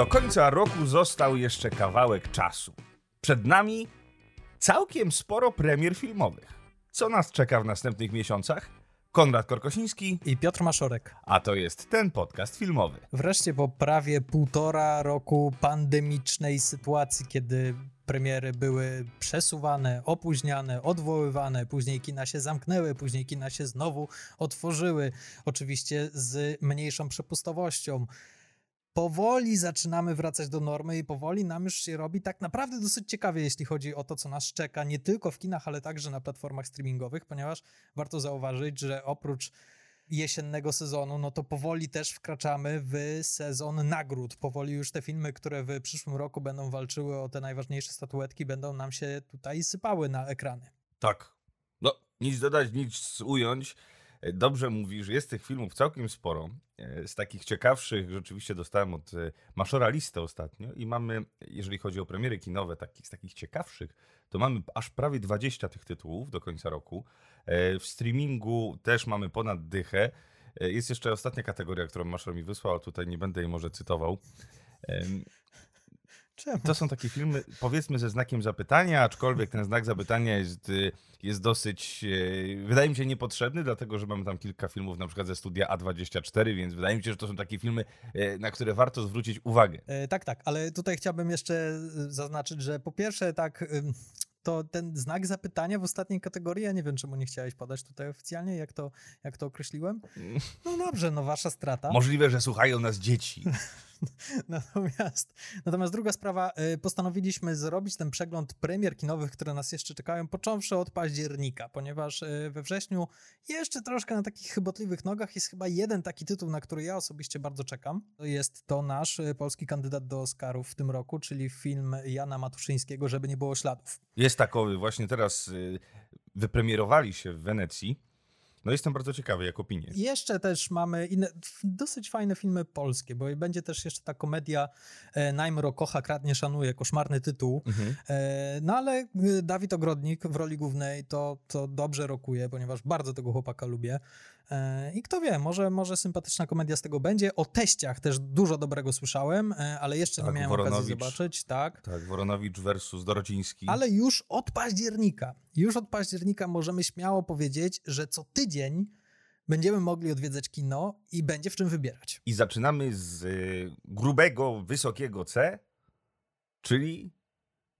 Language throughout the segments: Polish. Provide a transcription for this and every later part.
Do końca roku został jeszcze kawałek czasu. Przed nami całkiem sporo premier filmowych. Co nas czeka w następnych miesiącach? Konrad Korkosiński, I Piotr Maszorek. a to jest ten podcast filmowy. Wreszcie po prawie półtora roku pandemicznej sytuacji, kiedy premiery były przesuwane, opóźniane, odwoływane, później kina się zamknęły, później kina się znowu otworzyły, oczywiście z mniejszą przepustowością. Powoli zaczynamy wracać do normy i powoli nam już się robi tak naprawdę dosyć ciekawie, jeśli chodzi o to, co nas czeka, nie tylko w kinach, ale także na platformach streamingowych, ponieważ warto zauważyć, że oprócz jesiennego sezonu, no to powoli też wkraczamy w sezon nagród. Powoli już te filmy, które w przyszłym roku będą walczyły o te najważniejsze statuetki, będą nam się tutaj sypały na ekrany. Tak. No, nic dodać, nic ująć. Dobrze mówisz, jest tych filmów całkiem sporo. E, Z takich ciekawszych rzeczywiście dostałem od e, Maszora listę ostatnio i mamy, jeżeli chodzi o premiery kinowe, takich, z takich ciekawszych, to mamy aż prawie 20 tych tytułów do końca roku. E, W streamingu też mamy ponad dychę. Jest jeszcze ostatnia kategoria, którą Maszor mi wysłał, tutaj nie będę jej może cytował. Em, Czemu? to są takie filmy, powiedzmy, ze znakiem zapytania, aczkolwiek ten znak zapytania jest, y, jest dosyć, y, wydaje mi się, niepotrzebny, dlatego że mamy tam kilka filmów, na przykład ze studia A24, więc wydaje mi się, że to są takie filmy, y, na które warto zwrócić uwagę. E, tak, tak, ale tutaj chciałbym jeszcze zaznaczyć, że po pierwsze tak to ten znak zapytania w ostatniej kategorii, ja nie wiem czemu nie chciałeś podać tutaj oficjalnie, jak to, jak to określiłem. No dobrze, no wasza strata. Możliwe, że słuchają nas dzieci. Natomiast, natomiast druga sprawa, y, postanowiliśmy zrobić ten przegląd premier kinowych, które nas jeszcze czekają, począwszy od października, ponieważ y, we wrześniu jeszcze troszkę na takich chybotliwych nogach jest chyba jeden taki tytuł, na który ja osobiście bardzo czekam. Jest to nasz y, polski kandydat do Oscarów w tym roku, czyli film Jana Matuszyńskiego, żeby nie było śladów. Jest takowy, właśnie teraz wypremierowali się w Wenecji. No jestem bardzo ciekawy, jak opinię. I Jeszcze też mamy inne, dosyć fajne filmy polskie, bo będzie też jeszcze ta komedia e, Najmro kocha, kradnie, szanuje, koszmarny tytuł. Mhm. E, No ale y, Dawid Ogrodnik w roli głównej to, to dobrze rokuje, ponieważ bardzo tego chłopaka lubię. E, I kto wie, może, może sympatyczna komedia z tego będzie. O teściach też dużo dobrego słyszałem, e, ale jeszcze Tak, nie miałem okazji Woronowicz. zobaczyć. Tak. Tak, Woronowicz versus Dorociński. Ale już od października, już od października możemy śmiało powiedzieć, że co tydzień będziemy mogli odwiedzać kino i będzie w czym wybierać. I zaczynamy z y, grubego, wysokiego C, czyli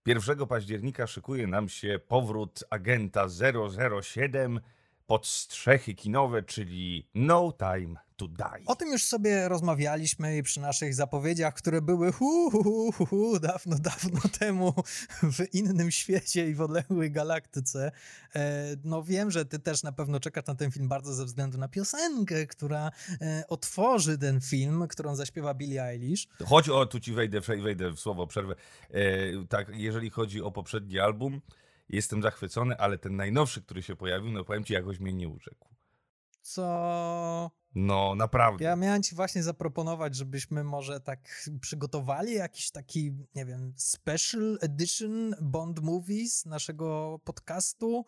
1 października szykuje nam się powrót agenta 007 pod strzechy kinowe, czyli No Time to Die. O tym już sobie rozmawialiśmy i przy naszych zapowiedziach, które były hu, hu, hu, hu, hu, dawno, dawno temu w innym świecie i w odległej galaktyce. E, no wiem, że ty też na pewno czekasz na ten film bardzo ze względu na piosenkę, która e, otworzy ten film, którą zaśpiewa Billie Eilish. Chodź o, tu ci wejdę, wej- wejdę w słowo, przerwę. E, tak, jeżeli chodzi o poprzedni album, jestem zachwycony, ale ten najnowszy, który się pojawił, no powiem ci, jakoś mnie nie urzekł. Co... No, naprawdę. Ja miałem ci właśnie zaproponować, żebyśmy może tak przygotowali jakiś taki, nie wiem, special edition Bond Movies naszego podcastu,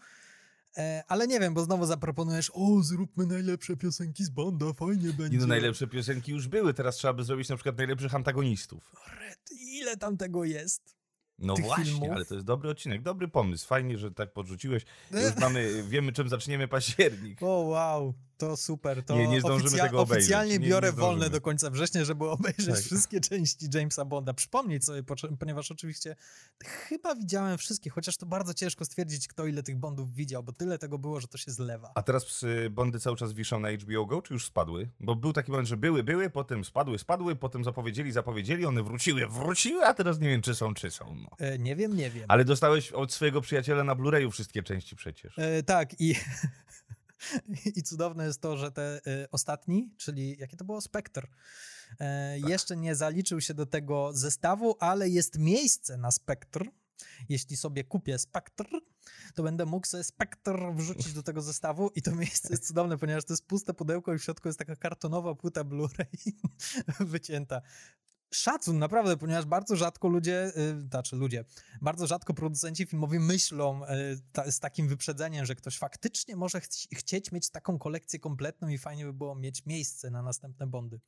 e, ale nie wiem, bo znowu zaproponujesz, o, zróbmy najlepsze piosenki z Bonda, fajnie będzie. Nie, no, najlepsze piosenki już były, teraz trzeba by zrobić na przykład najlepszych antagonistów. Red, ile tam tego jest? No właśnie, filmów. ale to jest dobry odcinek, dobry pomysł. Fajnie, że tak podrzuciłeś. Już mamy, wiemy czym zaczniemy październik. O, wow, to super. To Nie, nie zdążymy tego obejrzeć. Oficjalnie Nie, biorę nie wolne do końca września, żeby obejrzeć Tak. wszystkie części Jamesa Bonda. Przypomnieć sobie, ponieważ oczywiście chyba widziałem wszystkie, chociaż to bardzo ciężko stwierdzić, kto ile tych Bondów widział, bo tyle tego było, że to się zlewa. A teraz Bondy cały czas wiszą na HBO Go, czy już spadły? Bo był taki moment, że były, były, potem spadły, spadły, potem zapowiedzieli, zapowiedzieli, one wróciły, wróciły, a teraz nie wiem, czy są, czy są. No. E, nie wiem, nie wiem. Ale dostałeś od swojego przyjaciela na Blu-rayu wszystkie części przecież. E, tak, i, i cudowne jest to, że te e, ostatni, czyli jakie to było? Spectre, e, Tak. jeszcze nie zaliczył się do tego zestawu, ale jest miejsce na Spectre. Jeśli sobie kupię Spectre, to będę mógł sobie Spectre wrzucić do tego zestawu i to miejsce jest cudowne, ponieważ to jest puste pudełko i w środku jest taka kartonowa płyta Blu-ray wycięta. Szacun, naprawdę, ponieważ bardzo rzadko ludzie, y, znaczy ludzie, bardzo rzadko producenci filmowi myślą y, z takim wyprzedzeniem, że ktoś faktycznie może chci, chcieć mieć taką kolekcję kompletną i fajnie by było mieć miejsce na następne Bondy.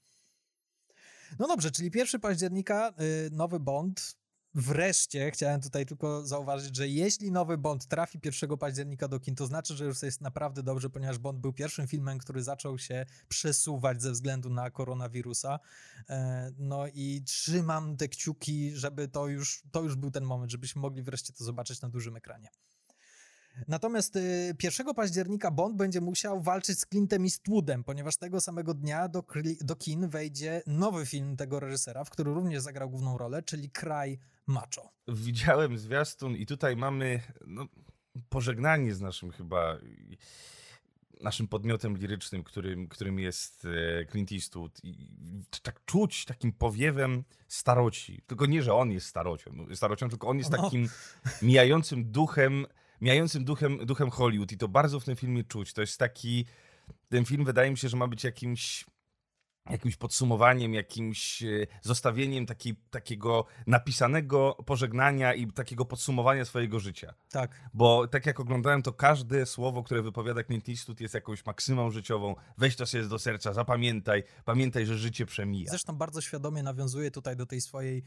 No dobrze, czyli 1 października y, nowy Bond. Wreszcie chciałem tutaj tylko zauważyć, że jeśli nowy Bond trafi 1 października do kin, to znaczy, że już jest naprawdę dobrze, ponieważ Bond był pierwszym filmem, który zaczął się przesuwać ze względu na koronawirusa. E, no i trzymam te kciuki, żeby to już, to już był ten moment, żebyśmy mogli wreszcie to zobaczyć na dużym ekranie. Natomiast 1 y, października Bond będzie musiał walczyć z Clintem Eastwoodem, ponieważ tego samego dnia do, do kin wejdzie nowy film tego reżysera, w którym również zagrał główną rolę, czyli Kraj Macho. Widziałem zwiastun i tutaj mamy no, pożegnanie z naszym chyba naszym podmiotem lirycznym, którym, którym jest e, Clint Eastwood. I tak czuć takim powiewem staroci. Tylko nie, że on jest starocią, starocią tylko on jest no. takim mijającym duchem mijającym duchem, duchem Hollywood i to bardzo w tym filmie czuć. To jest taki, ten film wydaje mi się, że ma być jakimś jakimś podsumowaniem, jakimś e, zostawieniem taki, takiego napisanego pożegnania i takiego podsumowania swojego życia. Tak. Bo tak jak oglądałem, to każde słowo, które wypowiada Clint Eastwood jest jakąś maksymą życiową. Weź to sobie do serca, zapamiętaj, pamiętaj, że życie przemija. Zresztą bardzo świadomie nawiązuje tutaj do tej swojej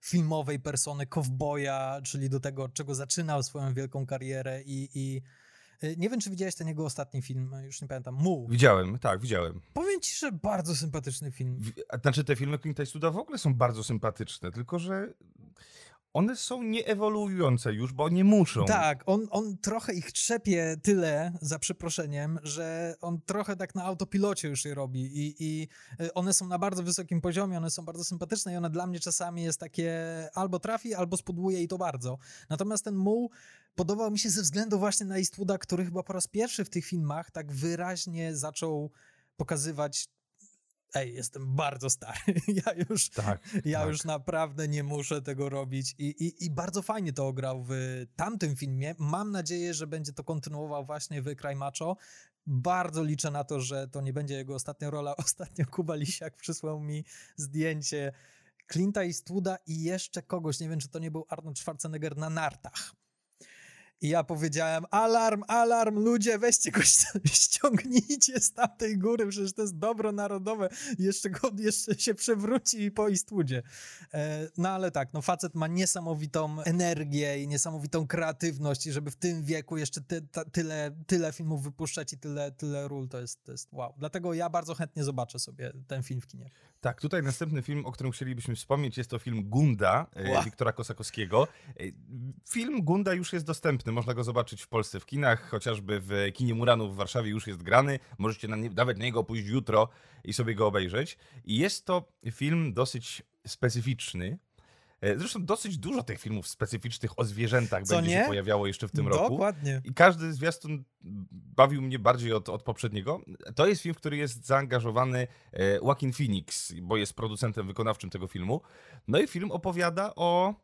filmowej persony kowboja, czyli do tego, od czego zaczynał swoją wielką karierę i, i y, nie wiem, czy widziałeś ten jego ostatni film, już nie pamiętam, Mu. Widziałem, tak, widziałem. Powiem ci, że bardzo sympatyczny film. Znaczy te filmy Clint Eastwooda w ogóle są bardzo sympatyczne, tylko że one są nieewoluujące już, bo nie muszą. Tak, on, on trochę ich trzepie tyle, za przeproszeniem, że on trochę tak na autopilocie już je robi i, i y, one są na bardzo wysokim poziomie, one są bardzo sympatyczne i one dla mnie czasami jest takie albo trafi, albo spoduje i to bardzo. Natomiast ten muł podobał mi się ze względu właśnie na Eastwooda, który chyba po raz pierwszy w tych filmach tak wyraźnie zaczął pokazywać ej, jestem bardzo stary, ja już, tak, ja tak. już naprawdę nie muszę tego robić I, i, i bardzo fajnie to ograł w tamtym filmie. Mam nadzieję, że będzie to kontynuował właśnie w Kraj Macho. Bardzo liczę na to, że to nie będzie jego ostatnia rola. Ostatnio Kuba Lisiak przysłał mi zdjęcie Clint'a Eastwooda i jeszcze kogoś, nie wiem, czy to nie był Arnold Schwarzenegger na nartach. I ja powiedziałem, alarm, alarm, ludzie, weźcie go, ściągnijcie z tamtej góry, przecież to jest dobro narodowe. Jeszcze, go, jeszcze się przewróci po Eastwoodzie. E, no ale tak, no facet ma niesamowitą energię i niesamowitą kreatywność i żeby w tym wieku jeszcze ty, tyle, tyle filmów wypuszczać i tyle, tyle ról, to jest, to jest wow. Dlatego ja bardzo chętnie zobaczę sobie ten film w kinie. Tak, tutaj następny film, o którym chcielibyśmy wspomnieć, jest to film Gunda e, wow. Wiktora Kosakowskiego. E, film Gunda już jest dostępny, można go zobaczyć w Polsce w kinach, chociażby w kinie Muranów w Warszawie już jest grany. Możecie na nie, nawet na niego pójść jutro i sobie go obejrzeć. I jest to film dosyć specyficzny, zresztą dosyć dużo tych filmów specyficznych o zwierzętach Co będzie nie? się pojawiało jeszcze w tym Dokładnie. roku. Dokładnie. I każdy zwiastun bawił mnie bardziej od, od poprzedniego. To jest film, w który jest zaangażowany e, Joaquin Phoenix, bo jest producentem wykonawczym tego filmu. No i film opowiada o...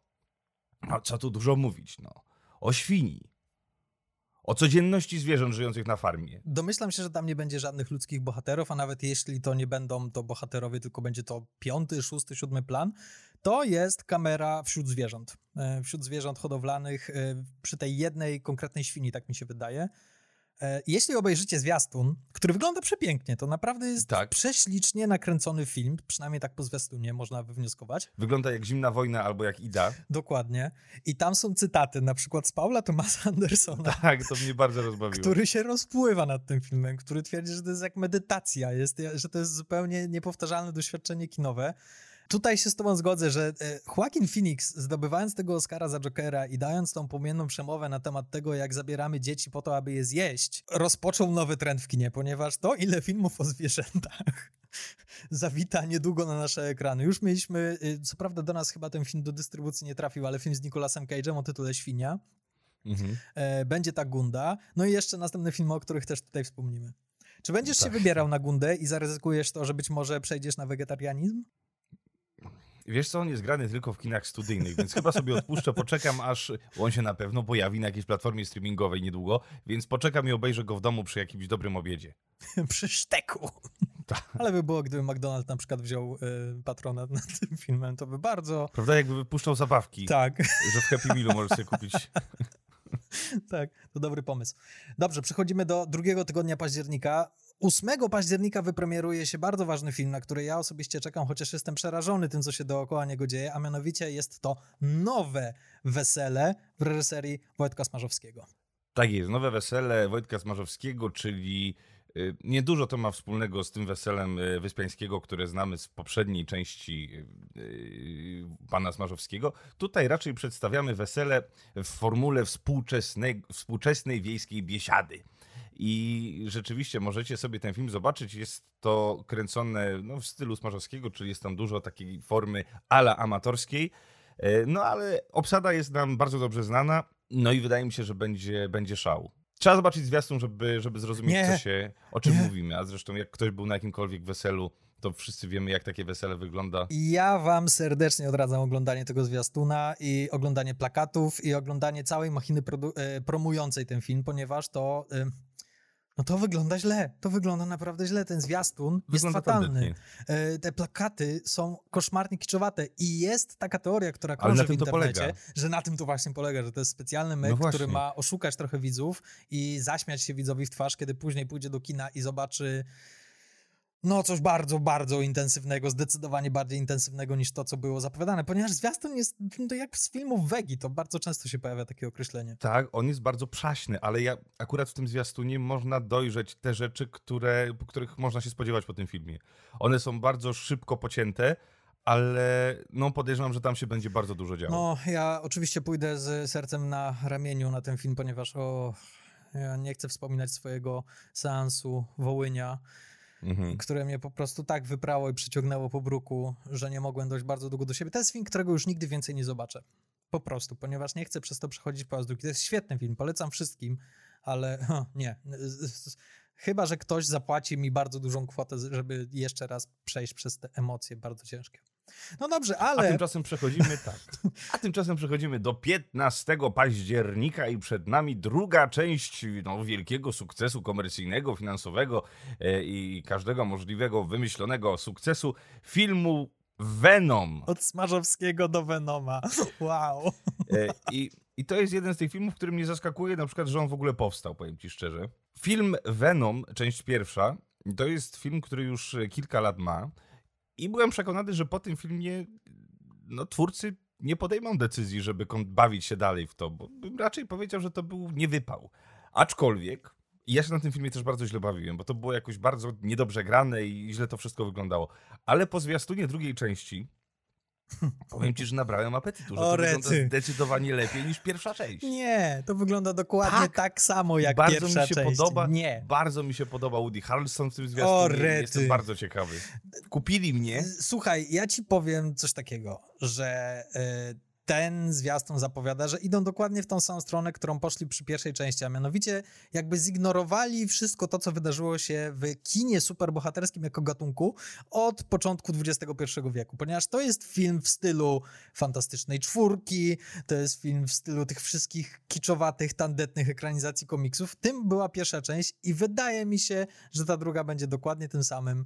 No, co tu dużo mówić, no. O świni o codzienności zwierząt żyjących na farmie. Domyślam się, że tam nie będzie żadnych ludzkich bohaterów, a nawet jeśli to nie będą to bohaterowie, tylko będzie to piąty, szósty, siódmy plan, to jest kamera wśród zwierząt. E, wśród zwierząt hodowlanych, e, przy tej jednej konkretnej świni, tak mi się wydaje. E, jeśli obejrzycie zwiastun, który wygląda przepięknie, to naprawdę jest tak. prześlicznie nakręcony film, przynajmniej tak po zwiastunie można wywnioskować. Wygląda jak Zimna Wojna albo jak Ida. Dokładnie. I tam są cytaty, na przykład z Paula Thomasa Andersona. Tak, to mnie bardzo rozbawiło. Który się rozpływa nad tym filmem, który twierdzi, że to jest jak medytacja, jest, że to jest zupełnie niepowtarzalne doświadczenie kinowe. Tutaj się z tobą zgodzę, że e, Joaquin Phoenix zdobywając tego Oscara za Jokera i dając tą płomienną przemowę na temat tego, jak zabieramy dzieci po to, aby je zjeść, rozpoczął nowy trend w kinie, ponieważ to, ile filmów o zwierzętach zawita niedługo na nasze ekrany. Już mieliśmy, y, co prawda do nas chyba ten film do dystrybucji nie trafił, ale film z Nicolasem Cage'em o tytule Świnia. Mhm. E, będzie ta Gunda. No i jeszcze następne filmy, o których też tutaj wspomnimy. Czy będziesz tak. się wybierał na Gundę i zaryzykujesz to, że być może przejdziesz na wegetarianizm? Wiesz co, on jest grany tylko w kinach studyjnych, więc chyba sobie odpuszczę, poczekam aż on się na pewno pojawi na jakiejś platformie streamingowej niedługo, więc poczekam i obejrzę go w domu przy jakimś dobrym obiedzie. przy szteku. Tak. Ale by było, gdyby McDonald's na przykład wziął y, patronat nad tym filmem, to by bardzo... Prawda, jakby wypuszczał zabawki. Tak. Że w Happy Mealu możesz sobie kupić... tak, to dobry pomysł. Dobrze, przechodzimy do drugiego tygodnia października. 8 października wypremieruje się bardzo ważny film, na który ja osobiście czekam, chociaż jestem przerażony tym, co się dookoła niego dzieje, a mianowicie jest to nowe wesele w reżyserii Wojtka Smarzowskiego. Tak jest, nowe wesele Wojtka Smarzowskiego, czyli y, niedużo to ma wspólnego z tym weselem y, Wyspiańskiego, które znamy z poprzedniej części y, pana Smarzowskiego. Tutaj raczej przedstawiamy wesele w formule współczesnej, współczesnej wiejskiej biesiady. I rzeczywiście możecie sobie ten film zobaczyć. Jest to kręcone no, w stylu Smarzowskiego, czyli jest tam dużo takiej formy ala amatorskiej. E, no ale obsada jest nam bardzo dobrze znana. No i wydaje mi się, że będzie, będzie szał. Trzeba zobaczyć zwiastun, żeby, żeby zrozumieć, Nie. co się, o czym Nie. mówimy. A zresztą, jak ktoś był na jakimkolwiek weselu, to wszyscy wiemy, jak takie wesele wygląda. Ja wam serdecznie odradzam oglądanie tego zwiastuna i oglądanie plakatów i oglądanie całej machiny produ- e, promującej ten film, ponieważ to... e, No to wygląda źle, to wygląda naprawdę źle. Ten zwiastun jest Wygląda fatalny. tandetnie. E, Te plakaty są koszmarnie kiczowate i jest taka teoria, która krąży w internecie, że na tym to właśnie polega, że to jest specjalny myk, No który ma oszukać trochę widzów i zaśmiać się widzowi w twarz, kiedy później pójdzie do kina i zobaczy no coś bardzo, bardzo intensywnego, zdecydowanie bardziej intensywnego niż to, co było zapowiadane, ponieważ zwiastun jest to jak z filmów Wegi, to bardzo często się pojawia takie określenie. Tak, on jest bardzo przaśny, ale ja akurat w tym zwiastunie można dojrzeć te rzeczy, które, których można się spodziewać po tym filmie. One są bardzo szybko pocięte, ale no podejrzewam, że tam się będzie bardzo dużo działo. No, ja oczywiście pójdę z sercem na ramieniu na ten film, ponieważ o, ja nie chcę wspominać swojego seansu Wołynia, Mhm. które mnie po prostu tak wyprało i przyciągnęło po bruku, że nie mogłem dojść bardzo długo do siebie. To jest film, którego już nigdy więcej nie zobaczę. Po prostu, ponieważ nie chcę przez to przechodzić po raz drugi. To jest świetny film, polecam wszystkim, ale nie. Chyba, że ktoś zapłaci mi bardzo dużą kwotę, żeby jeszcze raz przejść przez te emocje bardzo ciężkie. No dobrze, A ale... tymczasem przechodzimy tak. A tymczasem przechodzimy do 15 października i przed nami druga część no, wielkiego sukcesu komercyjnego, finansowego e, i każdego możliwego wymyślonego sukcesu filmu Venom. Od Smarzowskiego do Venoma. Wow. E, I, I to jest jeden z tych filmów, który mnie zaskakuje, na przykład, że on w ogóle powstał, powiem ci szczerze. Film Venom, część pierwsza, to jest film, który już kilka lat ma. I byłem przekonany, że po tym filmie no, twórcy nie podejmą decyzji, żeby bawić się dalej w to, bo bym raczej powiedział, że to był niewypał. Aczkolwiek, ja się na tym filmie też bardzo źle bawiłem, bo to było jakoś bardzo niedobrze grane i źle to wszystko wyglądało. Ale po zwiastunie drugiej części powiem ci, że nabrałem apetytu, że O, to wygląda rety. zdecydowanie lepiej niż pierwsza część. Nie, to wygląda dokładnie tak, Tak. samo jak bardzo pierwsza mi się część. podoba. Nie. Bardzo mi się podoba Woody Harrelson w tym O, zwiastunie. rety. Jestem bardzo ciekawy. Kupili mnie. Słuchaj, ja ci powiem coś takiego, że y, ten zwiastun zapowiada, że idą dokładnie w tą samą stronę, którą poszli przy pierwszej części, a mianowicie jakby zignorowali wszystko to, co wydarzyło się w kinie superbohaterskim jako gatunku od początku XXI wieku, ponieważ to jest film w stylu Fantastycznej Czwórki, to jest film w stylu tych wszystkich kiczowatych, tandetnych ekranizacji komiksów. Tym była pierwsza część i wydaje mi się, że ta druga będzie dokładnie tym samym.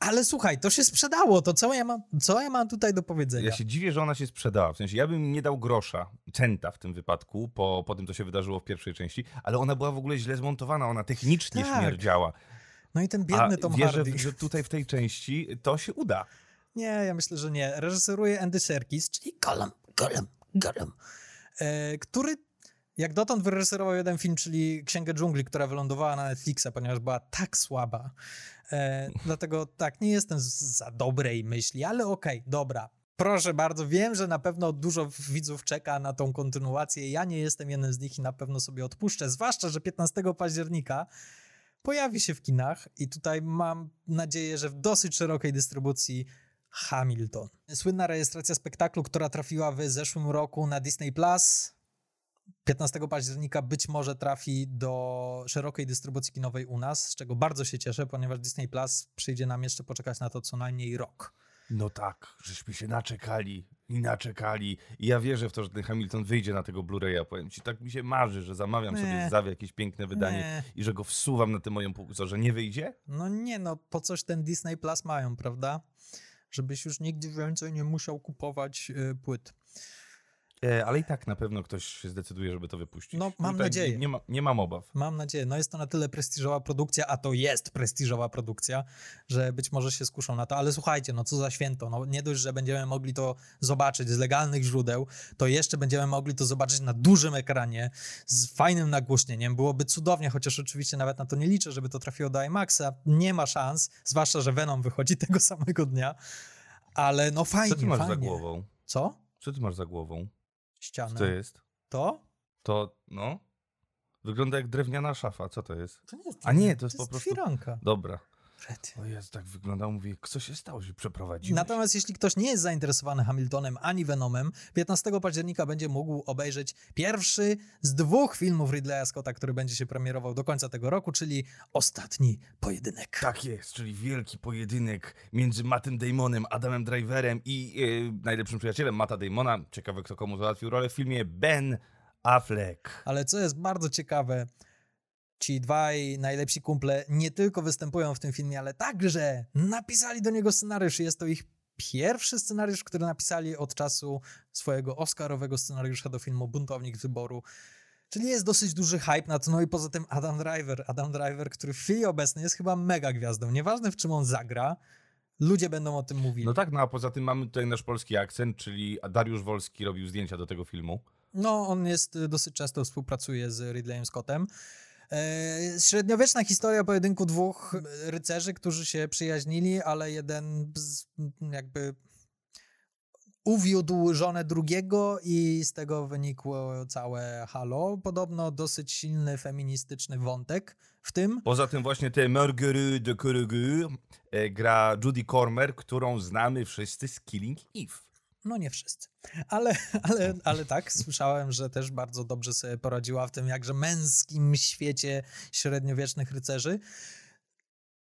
Ale słuchaj, to się sprzedało, to co ja mam, co ja mam tutaj do powiedzenia? Ja się dziwię, że ona się sprzedała. W sensie, ja bym nie dał grosza, centa w tym wypadku, po, po tym, co się wydarzyło w pierwszej części, ale ona była w ogóle źle zmontowana, ona technicznie Tak. śmierdziała. No i ten biedny A Tom wierzę, Hardy. że tutaj w tej części to się uda. Nie, ja myślę, że nie. Reżyseruje Andy Serkis, czyli Gollum, Gollum, Gollum, e, który jak dotąd wyreżyserował jeden film, czyli Księgę Dżungli, która wylądowała na Netflixa, ponieważ była tak słaba. E, dlatego tak, nie jestem za dobrej myśli, ale okej, dobra. Proszę bardzo, wiem, że na pewno dużo widzów czeka na tą kontynuację. Ja nie jestem jednym z nich i na pewno sobie odpuszczę. Zwłaszcza, że 15 października pojawi się w kinach i tutaj mam nadzieję, że w dosyć szerokiej dystrybucji Hamilton. Słynna rejestracja spektaklu, która trafiła w zeszłym roku na Disney Plus. 15 października być może trafi do szerokiej dystrybucji kinowej u nas, z czego bardzo się cieszę, ponieważ Disney Plus przyjdzie nam jeszcze poczekać na to co najmniej rok. No tak, żeśmy się naczekali i naczekali. I ja wierzę w to, że ten Hamilton wyjdzie na tego Blu-raya. Powiem ci, tak mi się marzy, że zamawiam sobie Nie. z Zawy jakieś piękne wydanie Nie. i że go wsuwam na tę moją półkę. Co, że nie wyjdzie? No nie, no po coś ten Disney Plus mają, prawda? Żebyś już nigdy więcej nie musiał kupować y, płyt. E, ale i tak na pewno ktoś się zdecyduje, żeby to wypuścić. No, mam Tutaj nadzieję. Nie, nie, ma, nie mam obaw. Mam nadzieję. No jest to na tyle prestiżowa produkcja, a to jest prestiżowa produkcja, że być może się skuszą na to. Ale słuchajcie, no co za święto. No nie dość, że będziemy mogli to zobaczyć z legalnych źródeł, to jeszcze będziemy mogli to zobaczyć na dużym ekranie z fajnym nagłośnieniem. Byłoby cudownie, chociaż oczywiście nawet na to nie liczę, żeby to trafiło do IMAXa. Nie ma szans, zwłaszcza, że Venom wychodzi tego samego dnia. Ale no fajnie, Co ty masz fajnie. za głową? Co? Co ty masz za głową? Co Ścianę. to jest? To? To, no... Wygląda jak drewniana szafa. Co to jest? To nie jest A nie, to jest po jest prostu- firanka. Dobra. Rety. O jest, tak wyglądało. Mówię, co się stało, że się przeprowadziłeś? Natomiast jeśli ktoś nie jest zainteresowany Hamiltonem ani Venomem, 15 października będzie mógł obejrzeć pierwszy z dwóch filmów Ridleya Scotta, który będzie się premierował do końca tego roku, czyli Ostatni Pojedynek. Tak jest, czyli wielki pojedynek między Mattem Damonem, Adamem Driverem i e, najlepszym przyjacielem Matta Damona. Ciekawe, kto komu załatwił rolę w filmie. Ben Affleck. Ale co jest bardzo ciekawe, ci dwaj najlepsi kumple nie tylko występują w tym filmie, ale także napisali do niego scenariusz. Jest to ich pierwszy scenariusz, który napisali od czasu swojego Oscarowego scenariusza do filmu Buntownik Wyboru. Czyli jest dosyć duży hype na to. No i poza tym Adam Driver. Adam Driver, który w chwili obecnej jest chyba mega gwiazdą. Nieważne w czym on zagra, ludzie będą o tym mówili. No tak, no a poza tym mamy tutaj nasz polski akcent, czyli Dariusz Wolski robił zdjęcia do tego filmu. No, on jest y, dosyć często współpracuje z Ridleyem Scottem. E, Średniowieczna historia pojedynku dwóch rycerzy, którzy się przyjaźnili, ale jeden jakby uwiódł żonę drugiego i z tego wynikło całe halo. Podobno dosyć silny feministyczny wątek w tym. Poza tym właśnie tę Marguerite de Courage e, gra Judy Cormer, którą znamy wszyscy z Killing Eve. No nie wszyscy. Ale, ale, ale tak, słyszałem, że też bardzo dobrze sobie poradziła w tym jakże męskim świecie średniowiecznych rycerzy.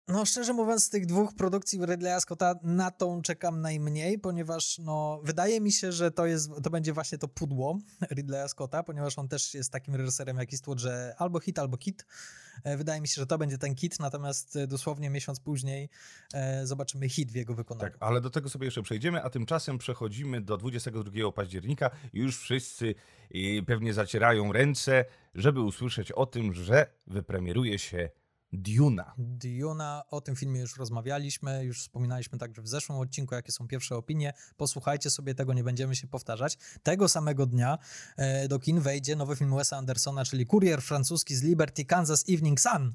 No szczerze mówiąc, z tych dwóch produkcji Ridleya Scotta na tą czekam najmniej, ponieważ no, wydaje mi się, że to, jest, to będzie właśnie to pudło Ridleya Scotta, ponieważ on też jest takim reżyserem jak Eastwood, że albo hit, albo kit. E, Wydaje mi się, że to będzie ten kit, natomiast e, dosłownie miesiąc później e, zobaczymy hit w jego wykonaniu. Tak, ale do tego sobie jeszcze przejdziemy, a tymczasem przechodzimy do 22 października już wszyscy pewnie zacierają ręce, żeby usłyszeć o tym, że wypremieruje się Duna. Duna, o tym filmie już rozmawialiśmy, już wspominaliśmy także w zeszłym odcinku, jakie są pierwsze opinie. Posłuchajcie sobie tego, nie będziemy się powtarzać. Tego samego dnia e, do kin wejdzie nowy film Wesa Andersona, czyli Kurier francuski z Liberty, Kansas Evening Sun.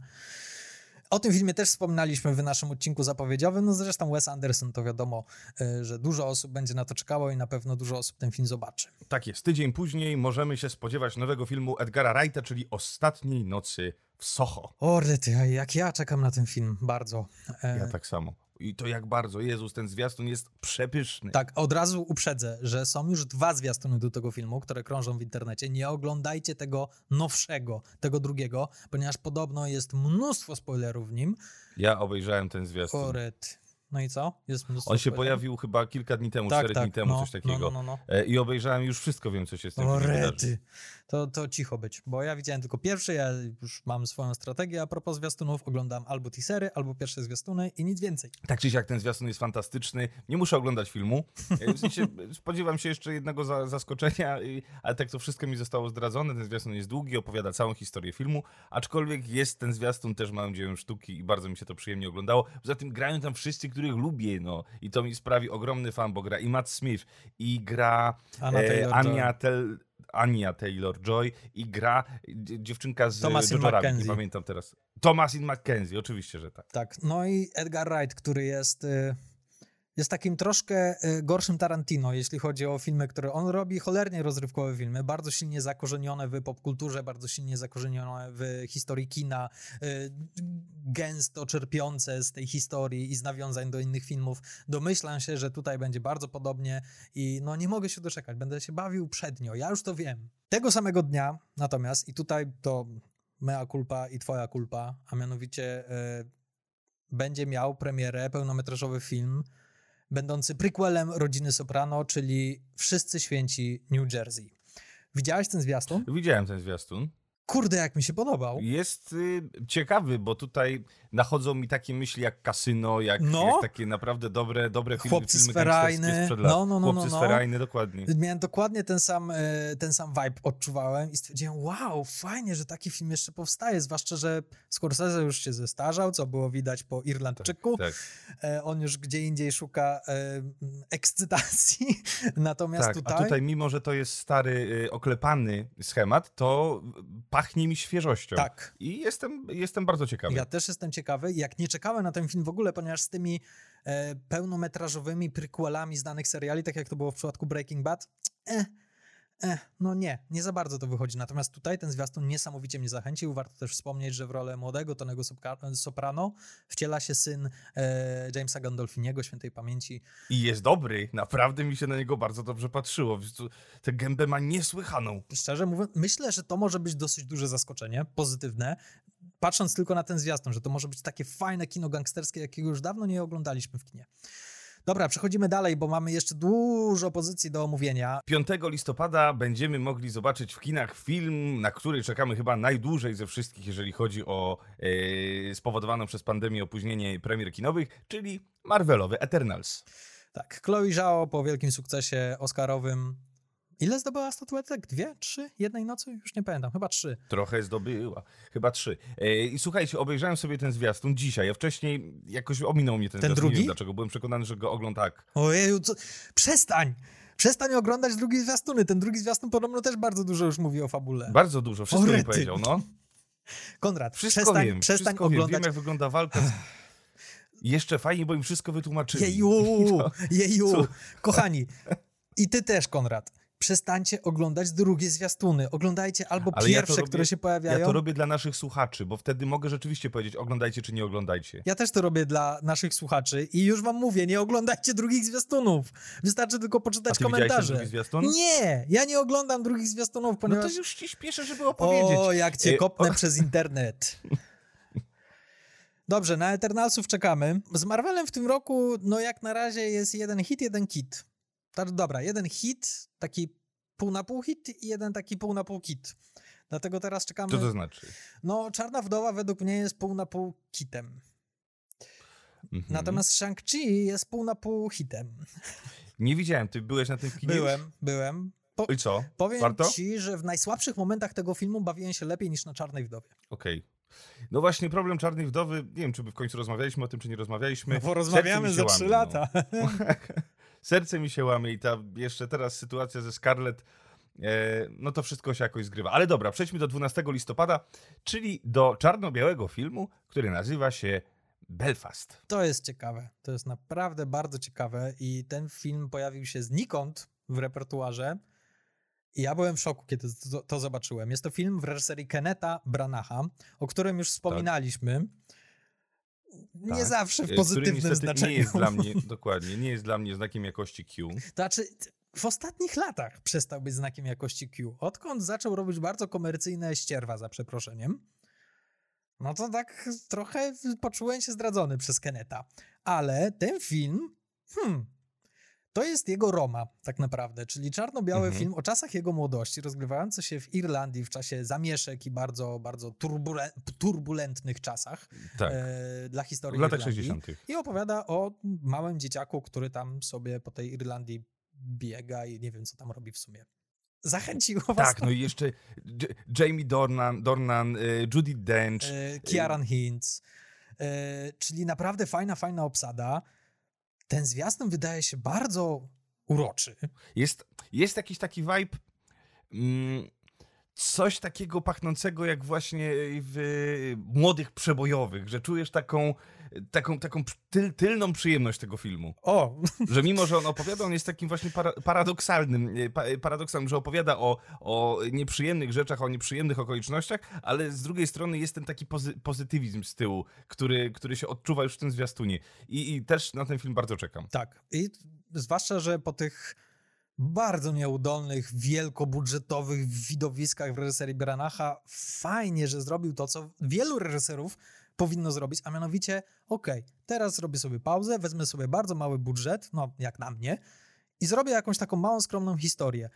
O tym filmie też wspominaliśmy w naszym odcinku zapowiedziowym. No zresztą Wes Anderson to wiadomo, e, że dużo osób będzie na to czekało i na pewno dużo osób ten film zobaczy. Tak jest, tydzień później możemy się spodziewać nowego filmu Edgara Wrighta, czyli Ostatniej nocy Soho. O, rety, jak ja czekam na ten film, bardzo. E, Ja tak samo. I to jak bardzo, Jezus, ten zwiastun jest przepyszny. Tak, od razu uprzedzę, że są już dwa zwiastuny do tego filmu, które krążą w internecie. Nie oglądajcie tego nowszego, tego drugiego, ponieważ podobno jest mnóstwo spoilerów w nim. Ja obejrzałem ten zwiastun. Oret. No i co? Jest mnóstwo On się spoilerów? pojawił chyba kilka dni temu, tak, cztery tak, dni temu, no, coś takiego. No, no, no, E, I obejrzałem już wszystko, wiem co się z tym no. Orety. To, to cicho być, bo ja widziałem tylko pierwszy, ja już mam swoją strategię a propos zwiastunów, oglądam albo teasery, albo pierwsze zwiastuny i nic więcej. Tak czy siak ten zwiastun jest fantastyczny. Nie muszę oglądać filmu. E, W sensie spodziewam się jeszcze jednego za, zaskoczenia, ale tak to wszystko mi zostało zdradzone. Ten zwiastun jest długi, opowiada całą historię filmu, aczkolwiek jest ten zwiastun też małym dziełem sztuki i bardzo mi się to przyjemnie oglądało. Poza tym grają tam wszyscy, których lubię, no i to mi sprawi ogromny fan, bo gra i Matt Smith, i gra Anna e. Ania Tel... Ania Taylor-Joy i gra dzie- dziewczynka z Jojo Rabbit, nie pamiętam teraz. Thomasin McKenzie, oczywiście, że tak. Tak, no i Edgar Wright, który jest, y, jest takim troszkę y, gorszym Tarantino, jeśli chodzi o filmy, które on robi, cholernie rozrywkowe filmy, bardzo silnie zakorzenione w popkulturze, bardzo silnie zakorzenione w historii kina, y, gęsto czerpiące z tej historii i z nawiązań do innych filmów. Domyślam się, że tutaj będzie bardzo podobnie i no nie mogę się doczekać, będę się bawił przednio, ja już to wiem. Tego samego dnia natomiast, i tutaj to mea culpa i twoja culpa, a mianowicie y, będzie miał premierę pełnometrażowy film będący prequelem Rodziny Soprano, czyli Wszyscy Święci New Jersey. Widziałeś ten zwiastun? Widziałem ten zwiastun. Kurde, jak mi się podobał. Jest y, ciekawy, bo tutaj nachodzą mi takie myśli jak kasyno, jak, No. jak takie naprawdę dobre, dobre filmy, Chłopcy filmy z Ferajny. gangsterskie sprzed lat. No, no, no, Chłopcy no, no. Ferajny, dokładnie. Miałem dokładnie ten sam, e, ten sam vibe odczuwałem i stwierdziłem, wow, fajnie, że taki film jeszcze powstaje, zwłaszcza, że Scorsese już się zestarzał, co było widać po Irlandczyku. Tak. E, On już gdzie indziej szuka e, ekscytacji, natomiast Tak, tutaj... a tutaj mimo, że to jest stary, y, oklepany schemat, to pachnie mi świeżością. Tak. I jestem, jestem bardzo ciekawy. Ja też jestem ciekawy, jak nie czekałem na ten film w ogóle, ponieważ z tymi e, pełnometrażowymi prequelami z danych seriali, tak jak to było w przypadku Breaking Bad, eh, eh, no nie, nie za bardzo to wychodzi. Natomiast tutaj ten zwiastun niesamowicie mnie zachęcił. Warto też wspomnieć, że w rolę młodego Tonego Sopka- Soprano wciela się syn e, Jamesa Gandolfiniego, świętej pamięci. I jest dobry, naprawdę mi się na niego bardzo dobrze patrzyło. Tę gębę ma niesłychaną. Szczerze mówiąc, myślę, że to może być dosyć duże zaskoczenie, pozytywne. Patrząc tylko na ten zwiastun, że to może być takie fajne kino gangsterskie, jakiego już dawno nie oglądaliśmy w kinie. Dobra, przechodzimy dalej, bo mamy jeszcze dużo pozycji do omówienia. 5 listopada będziemy mogli zobaczyć w kinach film, na który czekamy chyba najdłużej ze wszystkich, jeżeli chodzi o e, spowodowaną przez pandemię opóźnienie premier kinowych, czyli Marvelowy Eternals. Tak, Chloe Zhao po wielkim sukcesie oscarowym. Ile zdobyła statuetek? Dwie? Trzy? Jednej nocy? Już nie pamiętam, chyba trzy. Trochę zdobyła, chyba trzy. E, I słuchajcie, obejrzałem sobie ten zwiastun dzisiaj, a wcześniej jakoś ominął mnie ten, Ten zwiastun. Nie drugi? wiem dlaczego, byłem przekonany, że go oglądam tak. Ojeju, co? Przestań! Przestań oglądać drugi zwiastuny. Ten drugi zwiastun podobno też bardzo dużo już mówi o fabule. Bardzo dużo, wszystko mi powiedział, no. Konrad, Wszystko przestań, wiem, przestań wszystko oglądać Wiem, jak wygląda walka. Z... Jeszcze fajnie, bo im wszystko wytłumaczyli. Jeju, jeju, Co? kochani. I ty też, Konrad. Przestańcie oglądać drugie zwiastuny. Oglądajcie albo Ale ja pierwsze, robię- które się pojawiają. Ja to robię dla naszych słuchaczy, bo wtedy mogę rzeczywiście powiedzieć, oglądajcie czy nie oglądajcie. Ja też to robię dla naszych słuchaczy i już wam mówię, nie oglądajcie drugich zwiastunów. Wystarczy tylko poczytać komentarze. Nie, ja nie oglądam drugich zwiastunów, No ponieważ... to już ci śpieszę, żeby opowiedzieć. O, jak cię E, kopnę o- przez internet. Dobrze, na Eternalsów czekamy. Z Marvelem w tym roku, no jak na razie jest jeden hit, jeden kit. Tak, dobra, jeden hit, taki pół na pół hit i jeden taki pół na pół kit. Dlatego teraz czekamy. Co to znaczy? No, Czarna Wdowa według mnie jest pół na pół kitem. Mhm. Natomiast Shang-Chi jest pół na pół hitem. Nie widziałem, ty byłeś na tym kinie? Byłem, byłem. Po, I co? powiem Warto? ci, że w najsłabszych momentach tego filmu bawiłem się lepiej niż na Czarnej Wdowie. Okej. No właśnie, problem Czarnej Wdowy, nie wiem, czy by w końcu rozmawialiśmy o tym, czy nie rozmawialiśmy. No bo rozmawiamy za trzy no. Serce mi się łamie i ta jeszcze teraz sytuacja ze Scarlett, e, no to wszystko się jakoś zgrywa. Ale dobra, przejdźmy do 12 listopada, czyli do czarno-białego filmu, który nazywa się Belfast. To jest ciekawe. To jest naprawdę bardzo ciekawe i ten film pojawił się znikąd w repertuarze i ja byłem w szoku, kiedy to, to zobaczyłem. Jest to film w reżyserii Keneta Branacha, o którym już wspominaliśmy. Nie Tak. zawsze w E, pozytywnym znaczeniu. Nie jest dla mnie, dokładnie, nie jest dla mnie znakiem jakości Q. To znaczy, w ostatnich latach przestał być znakiem jakości Q. Odkąd zaczął robić bardzo komercyjne ścierwa, za przeproszeniem, no to tak trochę poczułem się zdradzony przez Keneta. Ale ten film, hmm, to jest jego Roma, tak naprawdę, czyli czarno-biały Mhm. film o czasach jego młodości, rozgrywający się w Irlandii w czasie zamieszek i bardzo, bardzo turbule, turbulentnych czasach Tak, e, dla historii w latach Irlandii. 60. I opowiada o małym dzieciaku, który tam sobie po tej Irlandii biega i nie wiem, co tam robi w sumie. Zachęciło was Tak, no i jeszcze Jamie Dornan, Dornan y, Judy Dench. E, Kieran Hintz. E, czyli naprawdę fajna, fajna obsada. Ten zwiastun wydaje się bardzo uroczy. Jest, jest jakiś taki vibe. Mm, coś takiego pachnącego jak właśnie w młodych przebojowych, że czujesz taką, taką, taką tyl, tylną przyjemność tego filmu. O, Że mimo, że on opowiada, on jest takim właśnie para, paradoksalnym, e, pa, paradoksalnym, że opowiada o, o nieprzyjemnych rzeczach, o nieprzyjemnych okolicznościach, ale z drugiej strony jest ten taki pozy, pozytywizm z tyłu, który, który się odczuwa już w tym zwiastunie. I, I też na ten film bardzo czekam. tak. I zwłaszcza, że po tych bardzo nieudolnych, wielkobudżetowych widowiskach w reżyserii Branacha fajnie, że zrobił to, co wielu reżyserów powinno zrobić, a mianowicie, okej, teraz zrobię sobie pauzę, wezmę sobie bardzo mały budżet, no jak na mnie, i zrobię jakąś taką małą, skromną historię.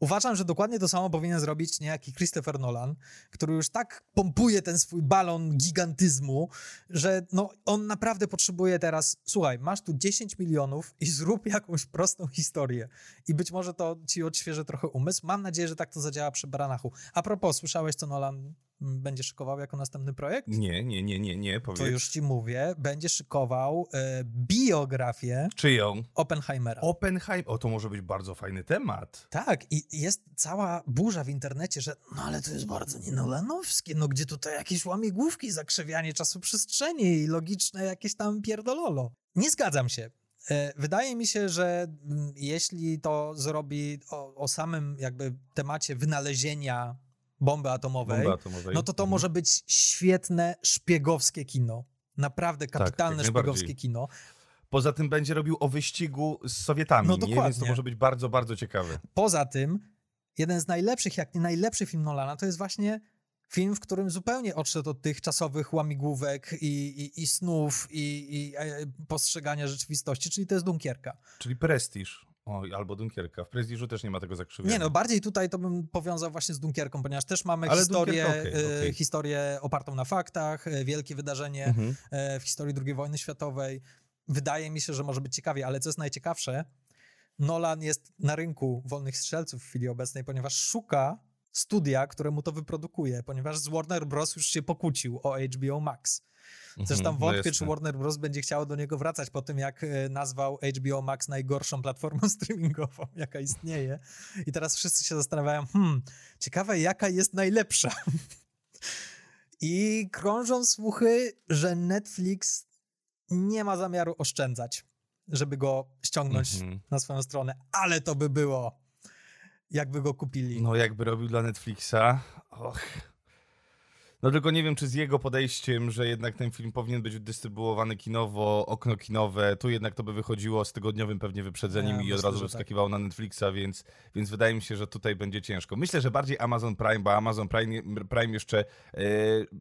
Uważam, że dokładnie to samo powinien zrobić niejaki Christopher Nolan, który już tak pompuje ten swój balon gigantyzmu, że no, on naprawdę potrzebuje teraz, słuchaj, masz tu 10 milionów i zrób jakąś prostą historię. I być może to ci odświeży trochę umysł. Mam nadzieję, że tak to zadziała przy Baranachu. A propos, słyszałeś, co Nolan będzie szykował jako następny projekt? Nie, nie, nie, nie, nie, powiedz. To już ci mówię, będzie szykował e, biografię Czyją? Oppenheimera. Oppenheim. O, to może być bardzo fajny temat. Tak, i jest cała burza w internecie, że no ale to jest bardzo nienolanowskie, no gdzie tutaj jakieś łamigłówki, zakrzywianie czasu przestrzeni i logiczne jakieś tam pierdololo. Nie zgadzam się. E, wydaje mi się, że mm, jeśli to zrobi o, o samym jakby temacie wynalezienia bomby atomowej, Bomby atomowej. no to to Mhm. może być świetne szpiegowskie kino. Naprawdę kapitalne Tak, jak najbardziej. szpiegowskie kino. Poza tym będzie robił o wyścigu z Sowietami, No nie? więc dokładnie. to może być bardzo, bardzo ciekawe. Poza tym, jeden z najlepszych, jak nie najlepszy film Nolana, to jest właśnie film, w którym zupełnie odszedł od tych czasowych łamigłówek i, i, i snów i, i e, postrzegania rzeczywistości, czyli to jest Dunkierka. Czyli Prestiż. O, albo Dunkierka. W Prestiżu też nie ma tego zakrzywienia. Nie no, bardziej tutaj to bym powiązał właśnie z Dunkierką, ponieważ też mamy Ale historię, e, okej. historię opartą na faktach, e, wielkie wydarzenie Mhm. e, w historii II wojny światowej. Wydaje mi się, że może być ciekawie, ale co jest najciekawsze, Nolan jest na rynku wolnych strzelców w chwili obecnej, ponieważ szuka studia, które mu to wyprodukuje, ponieważ z Warner Bros. już się pokłócił o HBO Max. Zresztą Mhm, no wątpię, czy jasne. Warner Bros. będzie chciało do niego wracać po tym, jak e, nazwał HBO Max najgorszą platformą streamingową, jaka istnieje. I teraz wszyscy się zastanawiają, hmm, ciekawe jaka jest najlepsza. I krążą słuchy, że Netflix nie ma zamiaru oszczędzać, żeby go ściągnąć Mhm. na swoją stronę, ale to by było, jakby go kupili. No jakby robił dla Netflixa. Och. No tylko nie wiem, czy z jego podejściem, że jednak ten film powinien być dystrybuowany kinowo, okno kinowe, tu jednak to by wychodziło z tygodniowym pewnie wyprzedzeniem Ja i od razu by tak. wskakiwało na Netflixa, więc, więc wydaje mi się, że tutaj będzie ciężko. Myślę, że bardziej Amazon Prime, bo Amazon Prime, Prime jeszcze e,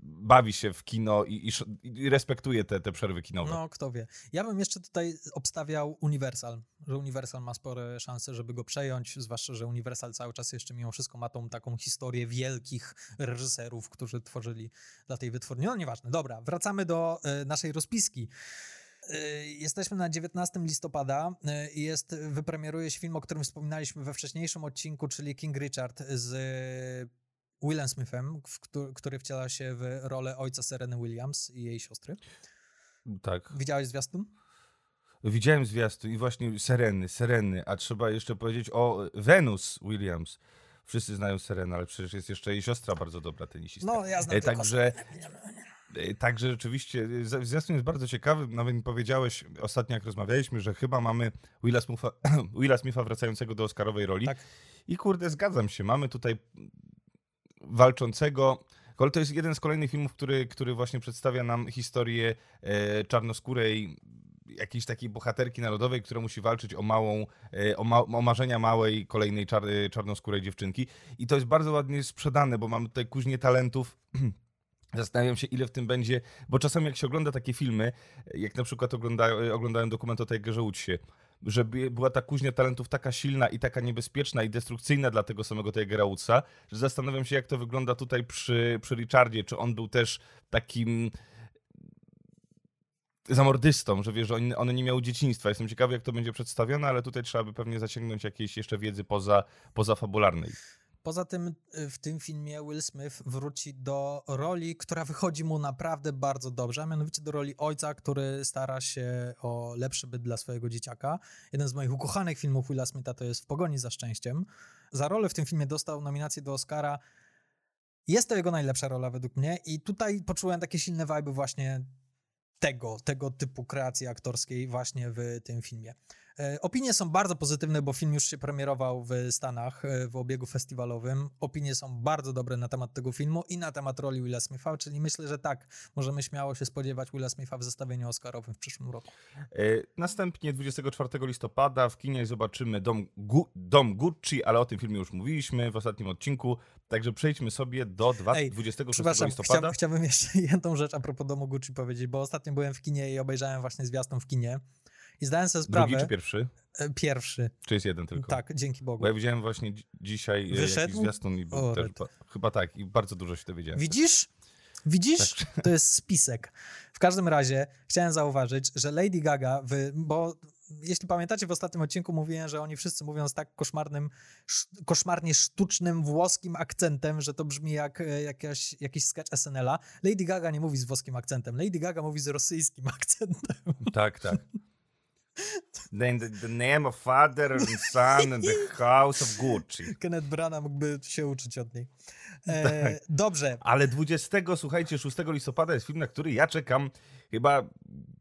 bawi się w kino i, i, i respektuje te, te przerwy kinowe. No, kto wie. Ja bym jeszcze tutaj obstawiał Universal, że Universal ma spore szanse, żeby go przejąć, zwłaszcza, że Universal cały czas jeszcze mimo wszystko ma tą taką historię wielkich reżyserów, którzy tworzyli dla tej wytwórni. No nieważne. Dobra, wracamy do e, naszej rozpiski. E, Jesteśmy na 19 listopada e, i jest, wypremieruje się film, o którym wspominaliśmy we wcześniejszym odcinku, czyli King Richard z Willem Smithem, w któ- który wciela się w rolę ojca Sereny Williams i jej siostry. Tak. Widziałeś zwiastun? Widziałem zwiastun i właśnie Sereny, Sereny, a trzeba jeszcze powiedzieć o Venus Williams. Wszyscy znają Serenę, ale przecież jest jeszcze jej siostra bardzo dobra tenisistka. No, ja znam E, Także, e, także rzeczywiście e, zwiastun jest bardzo ciekawy. Nawet mi powiedziałeś ostatnio, jak rozmawialiśmy, że chyba mamy Willa Smitha, Willa Smitha wracającego do Oscarowej roli. Tak. I kurde, zgadzam się. Mamy tutaj walczącego. Ale to jest jeden z kolejnych filmów, który, który właśnie przedstawia nam historię czarnoskórej jakiejś takiej bohaterki narodowej, która musi walczyć o małą, e, o, ma, o marzenia małej, kolejnej czar, e, czarnoskórej dziewczynki. I to jest bardzo ładnie sprzedane, bo mamy tutaj kuźnię talentów. Zastanawiam się, ile w tym będzie, bo czasami jak się ogląda takie filmy, jak na przykład ogląda, oglądałem dokument o Tigerze Woodsie, żeby była ta kuźnia talentów taka silna i taka niebezpieczna i destrukcyjna dla tego samego Tigera Woodsa, że zastanawiam się, jak to wygląda tutaj przy, przy Richardzie, czy on był też takim zamordystą, że wiesz, że on, one nie miały dzieciństwa. Jestem ciekawy, jak to będzie przedstawione, ale tutaj trzeba by pewnie zaciągnąć jakiejś jeszcze wiedzy poza, poza fabularnej. Poza tym y, w tym filmie Will Smith wróci do roli, która wychodzi mu naprawdę bardzo dobrze, a mianowicie do roli ojca, który stara się o lepszy byt dla swojego dzieciaka. Jeden z moich ukochanych filmów Willa Smitha to jest W pogoni za szczęściem. Za rolę w tym filmie dostał nominację do Oscara. Jest to jego najlepsza rola według mnie i tutaj poczułem takie silne vibe właśnie tego, tego typu kreacji aktorskiej właśnie w tym filmie. E, Opinie są bardzo pozytywne, bo film już się premierował w Stanach e, w obiegu festiwalowym. Opinie są bardzo dobre na temat tego filmu i na temat roli Willa Smitha, czyli myślę, że tak, możemy śmiało się spodziewać Willa Smitha w zestawieniu Oscarowym w przyszłym roku. E, Następnie 24 listopada w kinie zobaczymy Dom, Gu, Dom Gucci, ale o tym filmie już mówiliśmy w ostatnim odcinku, także przejdźmy sobie do dwa, Ej, 26 Przepraszam, listopada. chciałbym, chciałbym jeszcze jedną rzecz a propos domu Gucci powiedzieć, bo ostatnio byłem w kinie i obejrzałem właśnie zwiastun w kinie I zdałem sobie sprawę... Drugi czy pierwszy? E, pierwszy. Czy jest jeden tylko? Tak, dzięki Bogu. Bo ja widziałem właśnie dzi- dzisiaj e, jakiś Wyszedł? zwiastun i był O, też, ba- chyba tak, i bardzo dużo się dowiedziałem. Widzisz? Widzisz? Tak. To jest spisek. W każdym razie chciałem zauważyć, że Lady Gaga, wy, bo jeśli pamiętacie, w ostatnim odcinku mówiłem, że oni wszyscy mówią z tak koszmarnym, sz, koszmarnie sztucznym włoskim akcentem, że to brzmi jak e, jakaś, jakiś sketch SNL-a. Lady Gaga nie mówi z włoskim akcentem. Lady Gaga mówi z rosyjskim akcentem. Tak, tak. Then the, the name of father and son and the house of Gucci. Kenneth Branagh mógłby się uczyć od niej. E, Tak. Dobrze. Ale 20, słuchajcie, 6 listopada jest film, na który ja czekam chyba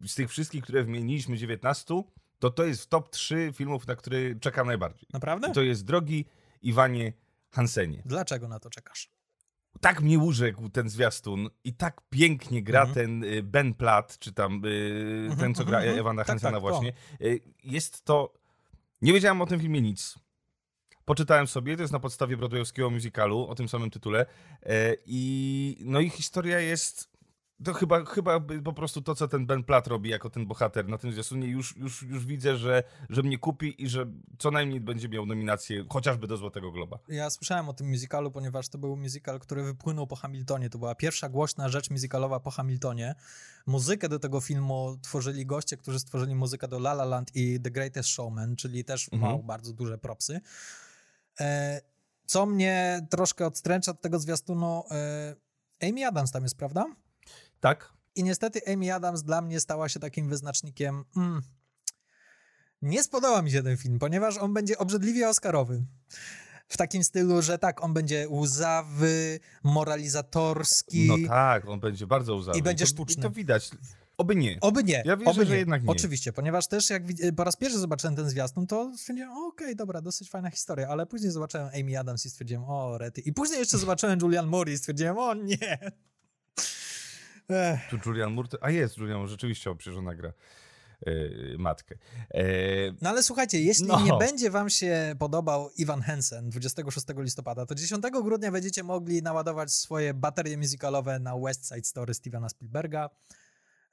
z tych wszystkich, które wymieniliśmy, 19, to to jest w top 3 filmów, na które czekam najbardziej. Naprawdę? I to jest Drogi Iwanie Hansenie. Dlaczego na to czekasz? Tak mnie urzekł ten zwiastun i tak pięknie gra Mhm. ten y, Ben Platt, czy tam y, Mhm, ten, co gra mhm, Ewana tak, Hansena tak, to. właśnie. Y, Jest to... Nie wiedziałem o tym filmie nic. Poczytałem sobie, to jest na podstawie broadwayowskiego musicalu o tym samym tytule i no i historia jest to chyba, chyba po prostu to, co ten Ben Platt robi jako ten bohater na tym zwiastunie, już, już, już widzę, że, że mnie kupi i że co najmniej będzie miał nominację chociażby do Złotego Globa. Ja słyszałem o tym musicalu, ponieważ to był musical, który wypłynął po Hamiltonie. To była pierwsza głośna rzecz musicalowa po Hamiltonie. Muzykę do tego filmu tworzyli goście, którzy stworzyli muzykę do La La Land i The Greatest Showman, czyli też Mhm. wow, bardzo duże propsy. E, co mnie troszkę odstręcza od tego zwiastunu, e, Amy Adams tam jest, prawda? Tak? I niestety Amy Adams dla mnie stała się takim wyznacznikiem. Mm, nie spodoba mi się ten film, ponieważ on będzie obrzydliwie Oscarowy. W takim stylu, że tak, on będzie łzawy, moralizatorski. No tak, on będzie bardzo łzawy. I będzie to, sztuczny. I to widać. Oby nie. Oby nie. Ja wierzę, oby że nie. jednak nie. Oczywiście, ponieważ też jak po raz pierwszy zobaczyłem ten zwiastun, to stwierdziłem, okej, dobra, dosyć fajna historia, ale później zobaczyłem Amy Adams i stwierdziłem, o, rety. I później jeszcze zobaczyłem Julian Moore i stwierdziłem, o nie. Ech. Tu Julian Moore, a jest Julian rzeczywiście, przecież ona gra e, matkę. E, No ale słuchajcie, jeśli No. nie będzie wam się podobał Ivan Hansen 26 listopada, to 10 grudnia będziecie mogli naładować swoje baterie musicalowe na West Side Story Stevena Spielberga.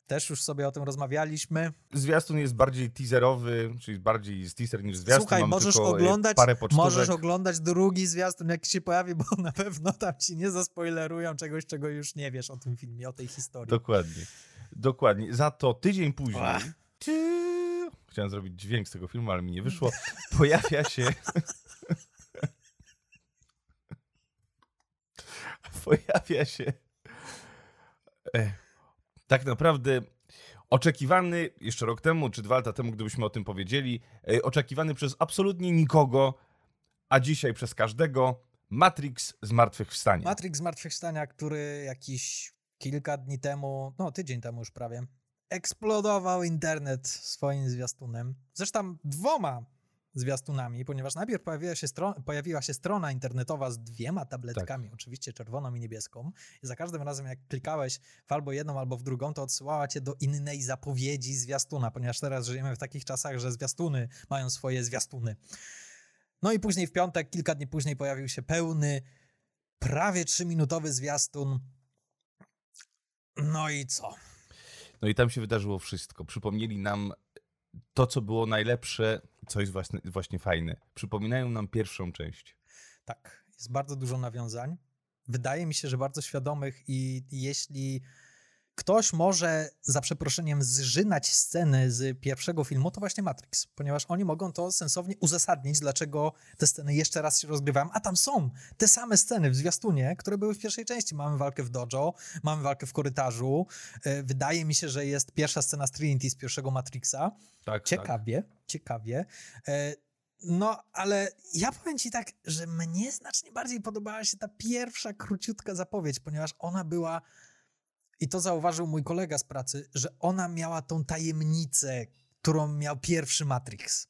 Też już sobie o tym rozmawialiśmy. Zwiastun jest bardziej teaserowy, czyli bardziej z teaser niż zwiastun. Słuchaj, Mamy możesz tylko, oglądać, możesz oglądać drugi zwiastun, jaki się pojawi, bo na pewno tam ci nie zaspoilerują czegoś, czego już nie wiesz o tym filmie, o tej historii. Dokładnie. Dokładnie. Za to tydzień później. Ty- Chciałem zrobić dźwięk z tego filmu, ale mi nie wyszło. Pojawia się. Pojawia się. E, tak naprawdę oczekiwany jeszcze rok temu, czy dwa lata temu, gdybyśmy o tym powiedzieli, e, oczekiwany przez absolutnie nikogo, a dzisiaj przez każdego Matrix Zmartwychwstanie. Matrix Zmartwychwstania, który jakiś kilka dni temu, no tydzień temu już prawie, eksplodował internet swoim zwiastunem. Zresztą dwoma zwiastunami, ponieważ najpierw pojawiła się, stro- pojawiła się strona internetowa z dwiema tabletkami, oczywiście czerwoną i niebieską. I za każdym razem, jak klikałeś w albo jedną, albo w drugą, to odsyłała cię do innej zapowiedzi zwiastuna, ponieważ teraz żyjemy w takich czasach, że zwiastuny mają swoje zwiastuny. No i później w piątek, kilka dni później pojawił się pełny, prawie trzyminutowy zwiastun. No i co? No i tam się wydarzyło wszystko. Przypomnieli nam to, co było najlepsze, co jest właśnie, właśnie fajne. Przypominają nam pierwszą część. Tak, jest bardzo dużo nawiązań. Wydaje mi się, że bardzo świadomych i jeśli ktoś może za przeproszeniem zżynać sceny z pierwszego filmu, to właśnie Matrix, ponieważ oni mogą to sensownie uzasadnić, dlaczego te sceny jeszcze raz się rozgrywają, a tam są te same sceny w zwiastunie, które były w pierwszej części. Mamy walkę w dojo, mamy walkę w korytarzu. E, Wydaje mi się, że jest pierwsza scena z Trinity z pierwszego Matrixa. Tak, Ciekawie, ciekawie. E, No, ale ja powiem ci tak, że mnie znacznie bardziej podobała się ta pierwsza króciutka zapowiedź, ponieważ ona była, i to zauważył mój kolega z pracy, że ona miała tą tajemnicę, którą miał pierwszy Matrix.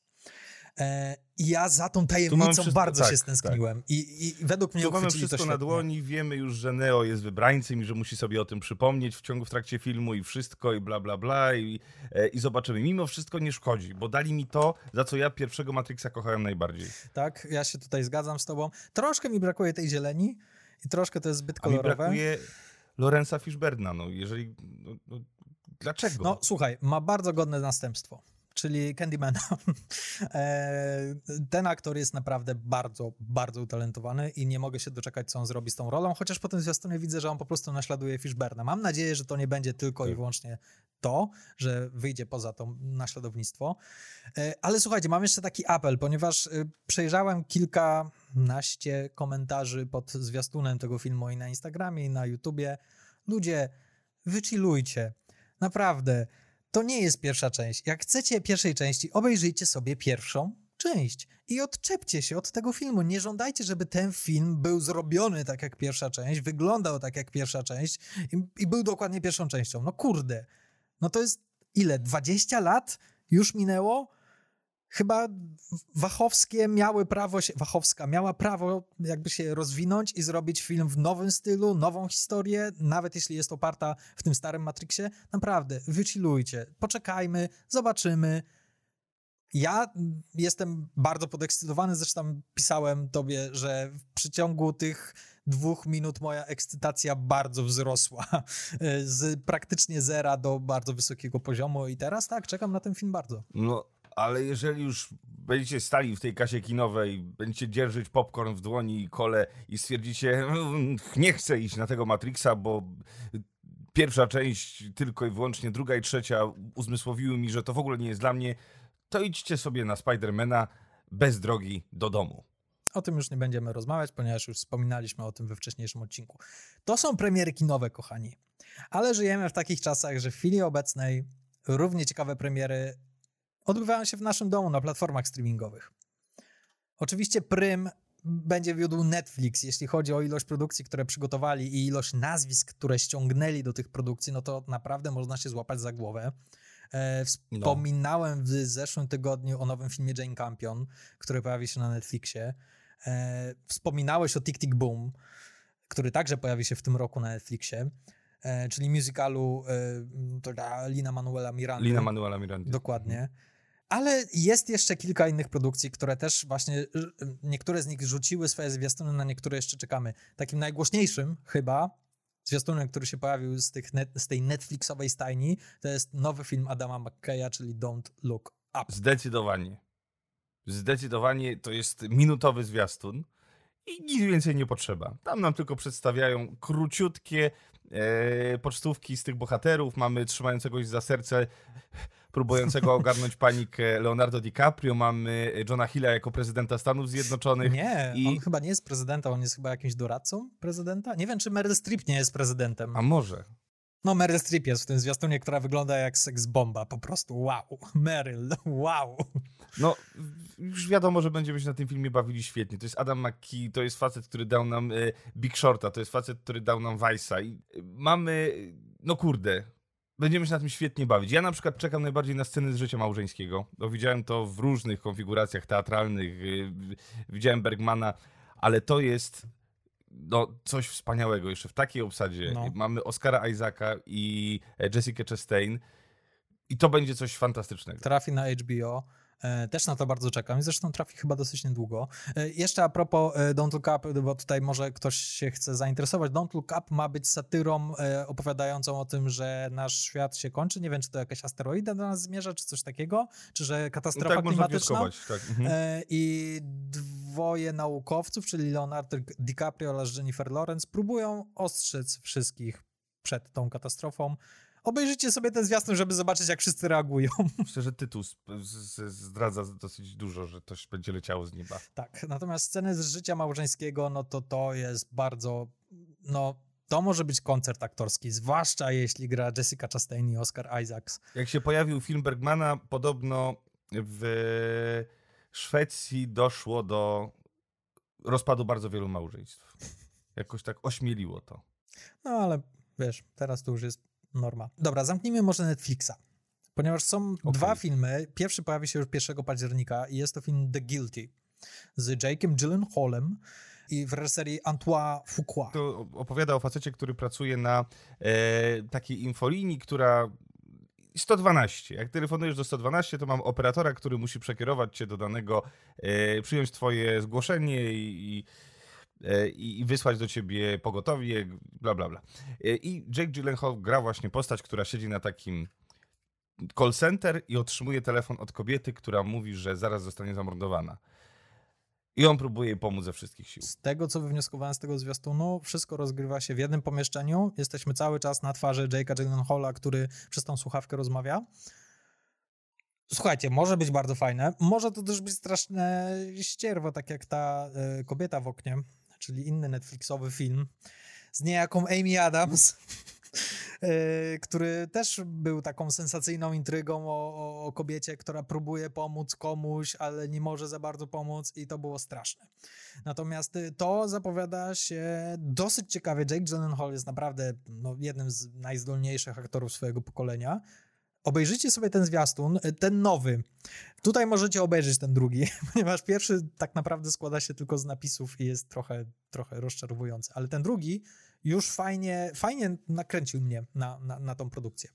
E, I ja za tą tajemnicą wszystko- bardzo tak, się stęskniłem. I, I według mnie Tu mamy uchwycili to wszystko na dłoni, wiemy już, że Neo jest wybrańcem i że musi sobie o tym przypomnieć w ciągu, w trakcie filmu i wszystko i bla, bla, bla i, e, i zobaczymy. Mimo wszystko nie szkodzi, bo dali mi to, za co ja pierwszego Matrixa kochałem najbardziej. Tak, ja się tutaj zgadzam z tobą. Troszkę mi brakuje tej zieleni i troszkę to jest zbyt A mi kolorowe. brakuje Lorenza Fishberna, no jeżeli... No, no, dlaczego? No słuchaj, ma bardzo godne następstwo. Czyli Candymana. E, ten aktor jest naprawdę bardzo, bardzo utalentowany i nie mogę się doczekać, co on zrobi z tą rolą, chociaż po tym zwiastunie widzę, że on po prostu naśladuje Fishberna. Mam nadzieję, że to nie będzie tylko tak. i wyłącznie to, że wyjdzie poza to naśladownictwo. E, ale słuchajcie, mam jeszcze taki apel, ponieważ e, przejrzałem kilkanaście komentarzy pod zwiastunem tego filmu i na Instagramie, i na YouTubie. Ludzie, wychillujcie. Naprawdę to nie jest pierwsza część. Jak chcecie pierwszej części, obejrzyjcie sobie pierwszą część i odczepcie się od tego filmu. Nie żądajcie, żeby ten film był zrobiony tak jak pierwsza część, wyglądał tak jak pierwsza część i, i był dokładnie pierwszą częścią. No kurde, no to jest ile? 20 lat już minęło? Chyba Wachowskie miały prawo się, Wachowska miała prawo jakby się rozwinąć i zrobić film w nowym stylu, nową historię, nawet jeśli jest oparta w tym starym Matrixie. Naprawdę, wychillujcie, poczekajmy, zobaczymy. Ja jestem bardzo podekscytowany, zresztą pisałem tobie, że w przeciągu tych dwóch minut moja ekscytacja bardzo wzrosła. Z praktycznie zera do bardzo wysokiego poziomu i teraz tak, czekam na ten film bardzo. No, ale jeżeli już będziecie stali w tej kasie kinowej, będziecie dzierżyć popcorn w dłoni i kole i stwierdzicie, mm, nie chcę iść na tego Matrixa, bo pierwsza część tylko i wyłącznie, druga i trzecia uzmysłowiły mi, że to w ogóle nie jest dla mnie, to idźcie sobie na Spidermana bez drogi do domu. O tym już nie będziemy rozmawiać, ponieważ już wspominaliśmy o tym we wcześniejszym odcinku. To są premiery kinowe, kochani. Ale żyjemy w takich czasach, że w chwili obecnej równie ciekawe premiery odbywają się w naszym domu na platformach streamingowych. Oczywiście prym będzie wiódł Netflix, jeśli chodzi o ilość produkcji, które przygotowali i ilość nazwisk, które ściągnęli do tych produkcji, no to naprawdę można się złapać za głowę. E, wspominałem w zeszłym tygodniu o nowym filmie Jane Campion, który pojawi się na Netflixie. E, wspominałeś o Tick Tick Boom, który także pojawi się w tym roku na Netflixie. E, czyli musicalu e, Lina Manuela Miranda. Lina Manuela Miranda. Dokładnie. Ale jest jeszcze kilka innych produkcji, które też właśnie, niektóre z nich rzuciły swoje zwiastuny, na niektóre jeszcze czekamy. Takim najgłośniejszym chyba zwiastunem, który się pojawił z, tych net, z tej Netflixowej stajni, to jest nowy film Adama McKeya, czyli Don't Look Up. Zdecydowanie. Zdecydowanie to jest minutowy zwiastun i nic więcej nie potrzeba. Tam nam tylko przedstawiają króciutkie e, pocztówki z tych bohaterów. Mamy trzymającego się za serce próbującego ogarnąć panikę Leonardo DiCaprio, mamy Johna Hilla jako prezydenta Stanów Zjednoczonych. Nie, i... on chyba nie jest prezydentem, on jest chyba jakimś doradcą prezydenta. Nie wiem, czy Meryl Streep nie jest prezydentem. A może. No, Meryl Streep jest w tym zwiastunie, która wygląda jak seks bomba, po prostu wow. Meryl, wow. No, już wiadomo, że będziemy się na tym filmie bawili świetnie. To jest Adam McKee, to jest facet, który dał nam y, Big Shorta, to jest facet, który dał nam Vice'a i y, mamy, no kurde, będziemy się na tym świetnie bawić. Ja na przykład czekam najbardziej na sceny z życia małżeńskiego. Bo widziałem to w różnych konfiguracjach teatralnych, y, widziałem Bergmana, ale to jest no, coś wspaniałego. Jeszcze w takiej obsadzie no. mamy Oscara Isaaca i Jessica Chastain i to będzie coś fantastycznego. Trafi na HBO. E, też na to bardzo czekam i zresztą trafi chyba dosyć niedługo. E, jeszcze a propos e, Don't Look Up, bo tutaj może ktoś się chce zainteresować. Don't Look Up ma być satyrą opowiadającą o tym, że nasz świat się kończy. Nie wiem, czy to jakaś asteroida do nas zmierza, czy coś takiego, czy że katastrofa no tak, klimatyczna. Tak. Mhm. I dwoje naukowców, czyli Leonardo DiCaprio oraz Jennifer Lawrence, próbują ostrzec wszystkich przed tą katastrofą obejrzyjcie sobie ten zwiastun, żeby zobaczyć, jak wszyscy reagują. Myślę, że tytuł zdradza dosyć dużo, że coś będzie leciało z nieba. Tak, natomiast sceny z życia małżeńskiego, no to to jest bardzo, no to może być koncert aktorski, zwłaszcza jeśli gra Jessica Chastain i Oscar Isaacs. Jak się pojawił film Bergmana, podobno w Szwecji doszło do rozpadu bardzo wielu małżeństw. Jakoś tak ośmieliło to. No ale wiesz, teraz to już jest norma. Dobra, zamknijmy może Netflixa. Ponieważ są okay. dwa filmy. Pierwszy pojawi się już 1 października i jest to film The Guilty z Jake'em Gyllenhaalem i w reżyserii Antoine Fuqua. To opowiada o facecie, który pracuje na e, takiej infolinii, która 112. Jak telefonujesz do 112, to mam operatora, który musi przekierować cię do danego, e, przyjąć twoje zgłoszenie i, i i, wysłać do ciebie pogotowie, bla, bla, bla. E, I Jake Gyllenhaal gra właśnie postać, która siedzi na takim call center i otrzymuje telefon od kobiety, która mówi, że zaraz zostanie zamordowana. I on próbuje jej pomóc ze wszystkich sił. Z tego, co wywnioskowałem z tego zwiastunu, wszystko rozgrywa się w jednym pomieszczeniu. Jesteśmy cały czas na twarzy Jake'a Gyllenhaala, który przez tą słuchawkę rozmawia. Słuchajcie, może być bardzo fajne. Może to też być straszne ścierwo, tak jak ta y, kobieta w oknie, czyli inny Netflixowy film z niejaką Amy Adams, y, który też był taką sensacyjną intrygą o, o, kobiecie, która próbuje pomóc komuś, ale nie może za bardzo pomóc i to było straszne. Natomiast y, to zapowiada się dosyć ciekawie. Jake Gyllenhaal jest naprawdę no, jednym z najzdolniejszych aktorów swojego pokolenia obejrzyjcie sobie ten zwiastun, y, ten nowy. Tutaj możecie obejrzeć ten drugi, ponieważ pierwszy tak naprawdę składa się tylko z napisów i jest trochę, trochę rozczarowujący, ale ten drugi już fajnie, fajnie nakręcił mnie na, na, na tą produkcję.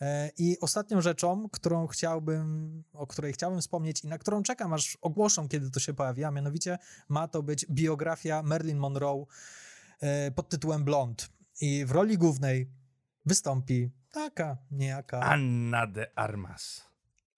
E, I ostatnią rzeczą, którą chciałbym, o której chciałbym wspomnieć i na którą czekam, aż ogłoszą, kiedy to się pojawi, a mianowicie ma to być biografia Marilyn Monroe e, pod tytułem Blond. I w roli głównej wystąpi taka, niejaka. Anna de Armas.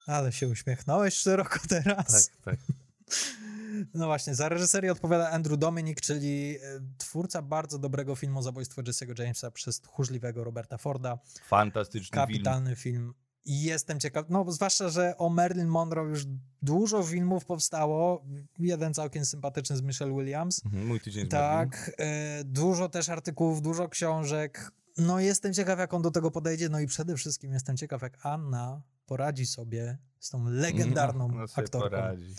Ale się uśmiechnąłeś szeroko teraz. Tak, tak. No właśnie, za reżyserię odpowiada Andrew Dominic, czyli e, twórca bardzo dobrego filmu Zabójstwo Jesse'ego Jamesa przez tchórzliwego Roberta Forda. Fantastyczny Kapitalny film. film. I jestem ciekaw, no zwłaszcza, że o Marilyn Monroe już dużo filmów powstało. Jeden całkiem sympatyczny z Michelle Williams. Mhm, mój tydzień z Tak, e, dużo też artykułów, dużo książek. No jestem ciekaw, jak on do tego podejdzie, no i przede wszystkim jestem ciekaw, jak Anna poradzi sobie z tą legendarną no, no aktorką. Poradzi.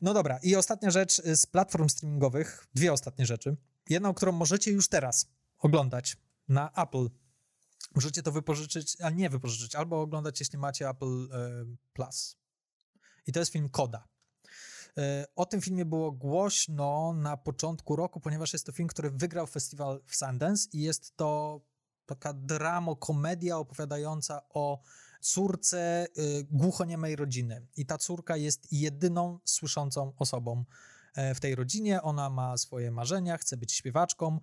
No dobra, i ostatnia rzecz y, z platform streamingowych, dwie ostatnie rzeczy. Jedną, którą możecie już teraz oglądać na Apple. Możecie to wypożyczyć, a nie wypożyczyć, albo oglądać, jeśli macie Apple y, Plus. I to jest film Koda. Y, o tym filmie było głośno na początku roku, ponieważ jest to film, który wygrał festiwal w Sundance i jest to taka dramo, komedia opowiadająca o córce y, głuchoniemej rodziny. I ta córka jest jedyną słyszącą osobą e, w tej rodzinie. Ona ma swoje marzenia, chce być śpiewaczką.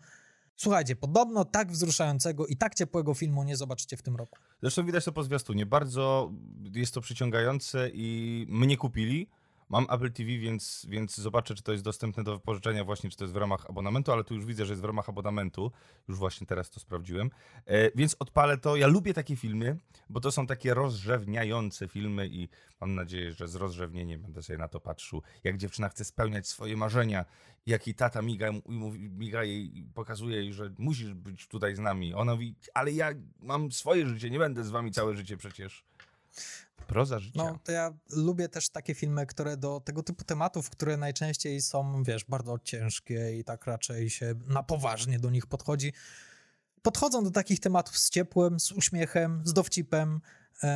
Słuchajcie, podobno tak wzruszającego i tak ciepłego filmu nie zobaczycie w tym roku. Zresztą widać to po zwiastunie. Bardzo jest to przyciągające i mnie kupili. Mam Apple TV, więc, więc zobaczę, czy to jest dostępne do wypożyczenia właśnie, czy to jest w ramach abonamentu, ale tu już widzę, że jest w ramach abonamentu. Już właśnie teraz to sprawdziłem. E, więc odpalę to. Ja lubię takie filmy, bo to są takie rozrzewniające filmy i mam nadzieję, że z rozrzewnieniem będę sobie na to patrzył. Jak dziewczyna chce spełniać swoje marzenia, jak jej tata miga, miga jej pokazuje jej, że musisz być tutaj z nami. Ona mówi, ale ja mam swoje życie, nie będę z wami całe życie przecież. Proza życia. No, to ja lubię też takie filmy, które do tego typu tematów, które najczęściej są, wiesz, bardzo ciężkie i tak raczej się na poważnie do nich podchodzi, podchodzą do takich tematów z ciepłem, z uśmiechem, z dowcipem, e,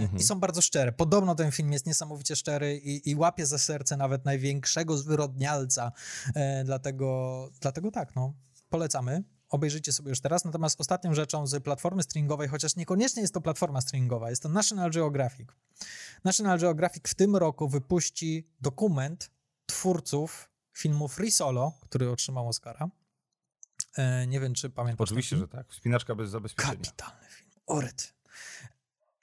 mhm. i są bardzo szczere. Podobno ten film jest niesamowicie szczery i, i łapie za serce nawet największego zwyrodnialca. E, dlatego, dlatego tak, no, polecamy obejrzyjcie sobie już teraz. Natomiast ostatnią rzeczą z platformy streamingowej, chociaż niekoniecznie jest to platforma streamingowa, jest to National Geographic. National Geographic w tym roku wypuści dokument twórców filmu Free Solo, który otrzymał Oscara. E, nie wiem, czy pamiętasz. Oczywiście, że tak. Wspinaczka bez zabezpieczenia. Kapitalny film. Oryt.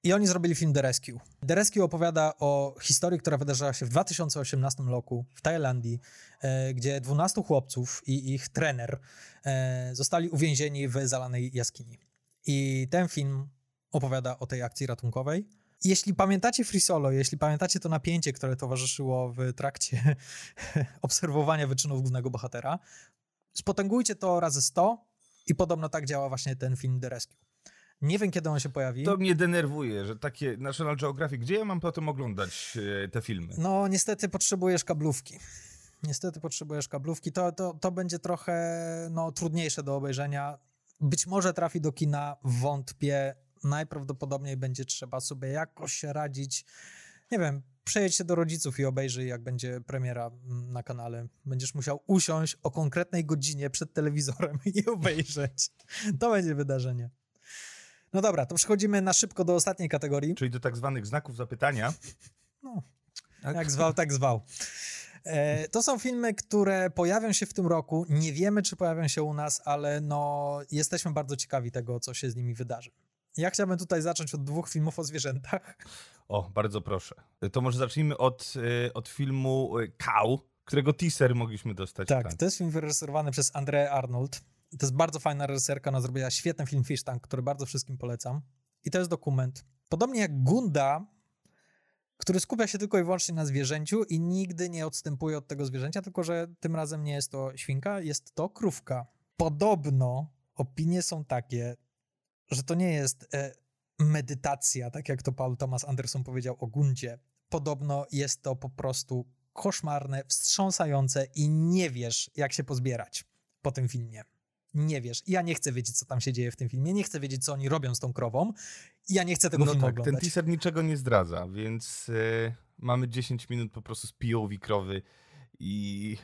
I oni zrobili film The Rescue. The Rescue opowiada o historii, która wydarzyła się w 2018 roku w Tajlandii, e, gdzie 12 chłopców i ich trener e, zostali uwięzieni w zalanej jaskini. I ten film opowiada o tej akcji ratunkowej. Jeśli pamiętacie Free Solo, jeśli pamiętacie to napięcie, które towarzyszyło w trakcie obserwowania wyczynów głównego bohatera, spotęgujcie to razy 100 i podobno tak działa właśnie ten film The Rescue. Nie wiem, kiedy on się pojawi. To mnie denerwuje, że takie National Geographic, gdzie ja mam potem oglądać e, te filmy? No, niestety potrzebujesz kablówki. Niestety potrzebujesz kablówki. To, to, to będzie trochę no, trudniejsze do obejrzenia. Być może trafi do kina, wątpię. Najprawdopodobniej będzie trzeba sobie jakoś radzić. Nie wiem, przejedź się do rodziców i obejrzyj, jak będzie premiera na kanale. Będziesz musiał usiąść o konkretnej godzinie przed telewizorem i obejrzeć. To będzie wydarzenie. No dobra, to przechodzimy na szybko do ostatniej kategorii. Czyli do tak zwanych znaków zapytania. No, tak. jak zwał, tak zwał. E, to są filmy, które pojawią się w tym roku. Nie wiemy, czy pojawią się u nas, ale no, jesteśmy bardzo ciekawi tego, co się z nimi wydarzy. Ja chciałbym tutaj zacząć od dwóch filmów o zwierzętach. O, bardzo proszę. To może zacznijmy od, y, od filmu y, Cow, którego teaser mogliśmy dostać. Tak, to jest film wyreżyserowany przez Andrea Arnold. To jest bardzo fajna reżyserka, ona zrobiła świetny film Fish Tank, który bardzo wszystkim polecam. I to jest dokument. Podobnie jak Gunda, który skupia się tylko i wyłącznie na zwierzęciu i nigdy nie odstępuje od tego zwierzęcia, tylko że tym razem nie jest to świnka, jest to krówka. Podobno opinie są takie, że to nie jest e, medytacja, tak jak to Paul Thomas Anderson powiedział o Gundzie. Podobno jest to po prostu koszmarne, wstrząsające i nie wiesz, jak się pozbierać po tym filmie. Nie wiesz. Ja nie chcę wiedzieć, co tam się dzieje w tym filmie. Nie chcę wiedzieć, co oni robią z tą krową. Ja nie chcę tego no filmu tak, oglądać. Ten teaser niczego nie zdradza, więc y, mamy 10 minut po prostu z POV krowy i,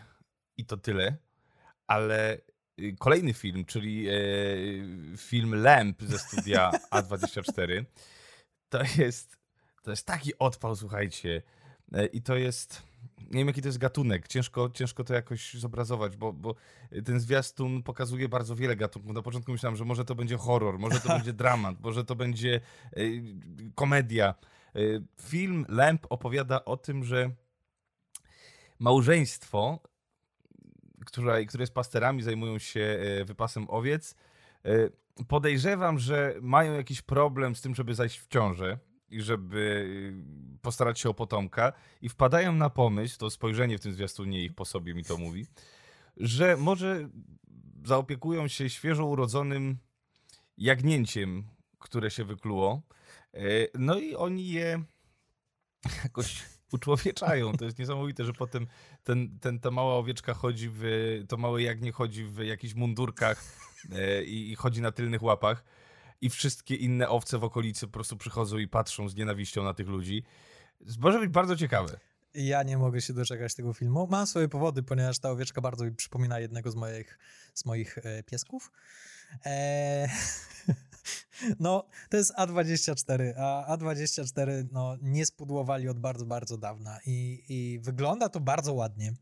i to tyle. Ale y, kolejny film, czyli y, film Lamp ze studia A24, to jest, to jest taki odpał, słuchajcie. Y, I to jest nie wiem jaki to jest gatunek, ciężko, ciężko to jakoś zobrazować, bo, bo ten zwiastun pokazuje bardzo wiele gatunków. Na początku myślałem, że może to będzie horror, może to będzie dramat, może to będzie y, komedia. Y, film Lamp opowiada o tym, że małżeństwo, które, które jest pasterami, zajmują się y, wypasem owiec, podejrzewam, że mają jakiś problem z tym, żeby zajść w ciążę żeby y, postarać się o potomka i wpadają na pomysł, to spojrzenie w tym zwiastunie ich po sobie mi to mówi, że może zaopiekują się świeżo urodzonym jagnięciem, które się wykluło. E, no i oni je jakoś uczłowieczają. To jest niesamowite, że potem ten, ten, ta mała owieczka chodzi w, to małe jagnię chodzi w jakichś mundurkach e, i, i chodzi na tylnych łapach i wszystkie inne owce w okolicy po prostu przychodzą i patrzą z nienawiścią na tych ludzi. Może być bardzo ciekawe. Ja nie mogę się doczekać tego filmu. Mam swoje powody, ponieważ ta owieczka bardzo mi przypomina jednego z moich, z moich e, piesków. E, no, to jest A24, a A24 no, nie spudłowali od bardzo, bardzo dawna i, i wygląda to bardzo ładnie.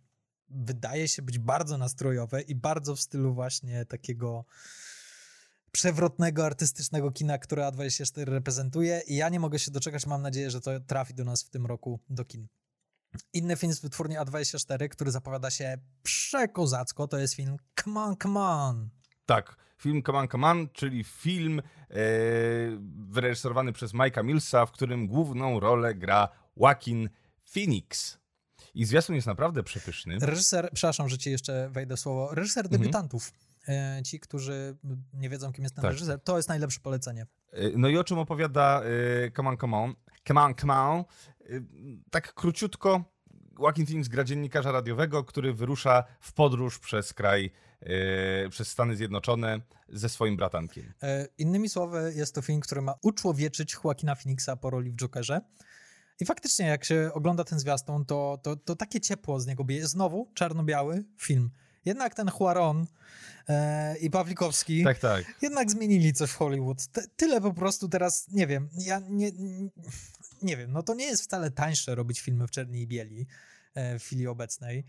Wydaje się być bardzo nastrojowe i bardzo w stylu właśnie takiego przewrotnego, artystycznego kina, które A24 reprezentuje i ja nie mogę się doczekać, mam nadzieję, że to trafi do nas w tym roku do kin. Inny film z wytwórni A24, który zapowiada się przekozacko, to jest film Come On, Come On. Tak, film Come On, Come On, czyli film e, wyreżyserowany przez Mike'a Millsa, w którym główną rolę gra Joaquin Phoenix. I zwiastun jest naprawdę przepyszny. Reżyser, przepraszam, że ci jeszcze wejdę słowo, reżyser mhm. debiutantów. E, ci, którzy nie wiedzą, kim jest ten tak. reżyser, to jest najlepsze polecenie. E, no i o czym opowiada y, Come On, Come On? Come On, Come On. Tak króciutko, Joaquin Phoenix gra dziennikarza radiowego, który wyrusza w podróż przez kraj, przez Stany Zjednoczone ze swoim bratankiem. Innymi słowy, jest to film, który ma uczłowieczyć Joaquina Phoenixa po roli w Jokerze. I faktycznie, jak się ogląda ten zwiastun, to, to, to takie ciepło z niego bije. Znowu czarno-biały film. Jednak ten Huaron e, i Pawlikowski tak, tak. jednak zmienili coś w Hollywood. T tyle po prostu teraz, nie wiem, ja nie, nie wiem, no to nie jest wcale tańsze robić filmy w czerni i bieli e, w chwili obecnej.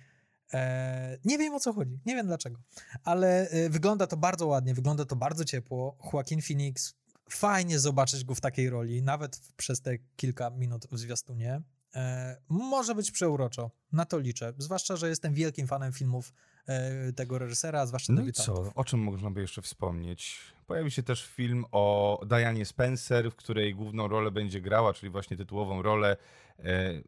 E, nie wiem o co chodzi, nie wiem dlaczego, ale e, wygląda to bardzo ładnie, wygląda to bardzo ciepło. Joaquin Phoenix, fajnie zobaczyć go w takiej roli, nawet przez te kilka minut w zwiastunie. E, może być przeuroczo, na to liczę. Zwłaszcza, że jestem wielkim fanem filmów tego reżysera, zwłaszcza No i co, o czym można by jeszcze wspomnieć? Pojawi się też film o Dianie Spencer, w której główną rolę będzie grała, czyli właśnie tytułową rolę e,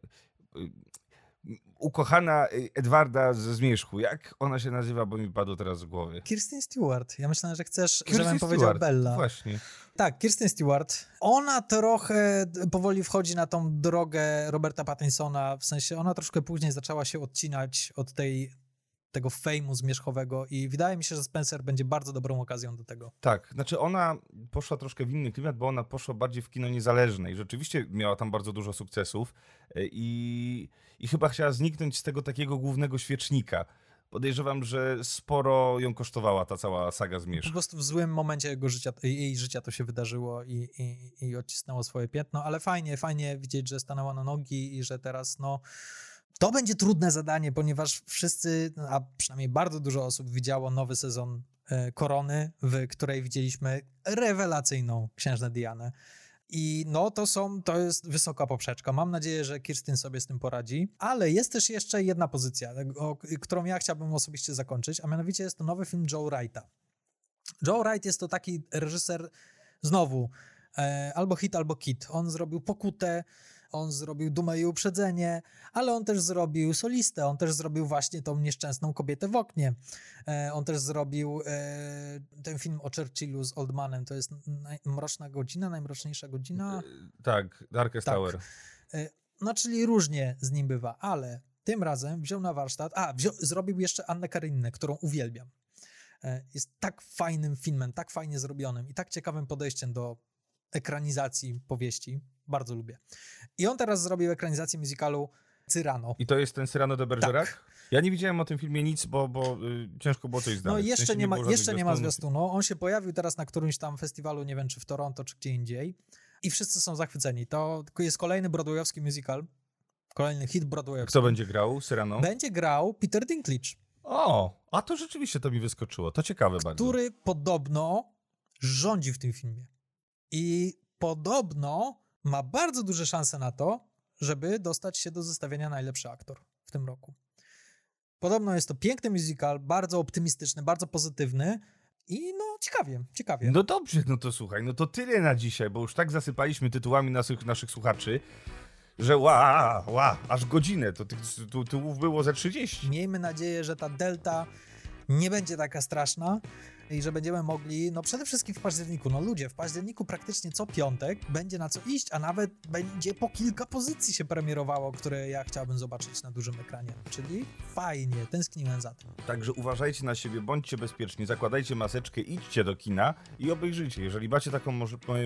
ukochana Edwarda ze Zmierzchu. Jak ona się nazywa, bo mi padło teraz z głowy? Kirsten Stewart. Ja myślałem, że chcesz, Kirsten żebym Stewart. powiedział Bella. Właśnie. Tak, Kirsten Stewart. Ona trochę powoli wchodzi na tą drogę Roberta Pattinsona, w sensie ona troszkę później zaczęła się odcinać od tej tego fejmu zmierzchowego i wydaje mi się, że Spencer będzie bardzo dobrą okazją do tego. Tak, znaczy ona poszła troszkę w inny klimat, bo ona poszła bardziej w kino niezależne i rzeczywiście miała tam bardzo dużo sukcesów e, i, i chyba chciała zniknąć z tego takiego głównego świecznika. Podejrzewam, że sporo ją kosztowała ta cała saga Zmierzch. Po prostu w złym momencie jego życia, jej życia to się wydarzyło i, i, i odcisnęło swoje piętno, ale fajnie, fajnie widzieć, że stanęła na nogi i że teraz no to będzie trudne zadanie, ponieważ wszyscy, a przynajmniej bardzo dużo osób widziało nowy sezon e, Korony, w której widzieliśmy rewelacyjną księżnę Dianę. I no to są, to jest wysoka poprzeczka. Mam nadzieję, że Kirstyn sobie z tym poradzi. Ale jest też jeszcze jedna pozycja, o, którą ja chciałbym osobiście zakończyć, a mianowicie jest to nowy film Joe Wrighta. Joe Wright jest to taki reżyser, znowu, e, albo hit, albo kit. On zrobił Pokutę, on zrobił Dumę i Uprzedzenie, ale on też zrobił Solistę, on też zrobił właśnie tą nieszczęsną kobietę w oknie. E, on też zrobił e, ten film o Churchillu z Oldmanem, to jest Mroczna Godzina, Najmroczniejsza Godzina. E, tak, Darkest tak. Tower. No, czyli różnie z nim bywa, ale tym razem wziął na warsztat, a, wziął, zrobił jeszcze Annę Karinę, którą uwielbiam. Jest tak fajnym filmem, tak fajnie zrobionym i tak ciekawym podejściem do ekranizacji powieści. Bardzo lubię. I on teraz zrobił ekranizację musicalu Cyrano. I to jest ten Cyrano de Bergerac? Tak. Ja nie widziałem o tym filmie nic, bo, bo y, ciężko było coś znaleźć. No jeszcze, w sensie nie, ma, jeszcze nie ma zwiastunu. On się pojawił teraz na którymś tam festiwalu, nie wiem czy w Toronto, czy gdzie indziej. I wszyscy są zachwyceni. To jest kolejny broadwayowski musical. Kolejny hit broadwayowski. Kto będzie grał Cyrano? Będzie grał Peter Dinklage. O, a to rzeczywiście to mi wyskoczyło. To ciekawe który bardzo. Który podobno rządzi w tym filmie. I podobno ma bardzo duże szanse na to, żeby dostać się do zestawienia najlepszy aktor w tym roku. Podobno jest to piękny musical, bardzo optymistyczny, bardzo pozytywny i no ciekawie, ciekawie. No dobrze, no to słuchaj, no to tyle na dzisiaj, bo już tak zasypaliśmy tytułami naszych, naszych słuchaczy, że ła, ła, aż godzinę, to tych tytułów było ze 30. Miejmy nadzieję, że ta delta nie będzie taka straszna, i że będziemy mogli, no przede wszystkim w październiku, no ludzie, w październiku praktycznie co piątek będzie na co iść, a nawet będzie po kilka pozycji się premierowało, które ja chciałbym zobaczyć na dużym ekranie, czyli fajnie, tęskniłem za tym. Także uważajcie na siebie, bądźcie bezpieczni, zakładajcie maseczkę, idźcie do kina i obejrzyjcie, jeżeli macie taką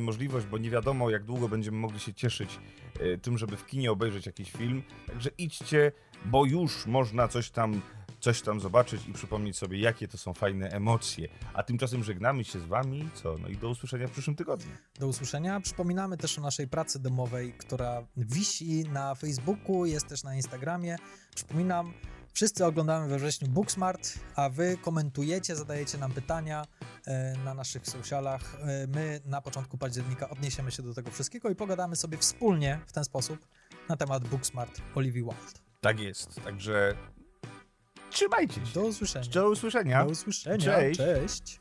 możliwość, bo nie wiadomo jak długo będziemy mogli się cieszyć y, tym, żeby w kinie obejrzeć jakiś film, także idźcie, bo już można coś tam coś tam zobaczyć i przypomnieć sobie, jakie to są fajne emocje. A tymczasem żegnamy się z Wami. Co? No i do usłyszenia w przyszłym tygodniu. Do usłyszenia. Przypominamy też o naszej pracy domowej, która wisi na Facebooku, jest też na Instagramie. Przypominam, wszyscy oglądamy we wrześniu Booksmart, a Wy komentujecie, zadajecie nam pytania e, na naszych socialach. E, my na początku października odniesiemy się do tego wszystkiego i pogadamy sobie wspólnie w ten sposób na temat Booksmart Olivia Wilde. Tak jest. Także trzymajcie się. Do usłyszenia. Do usłyszenia. Do usłyszenia. Cześć. Cześć.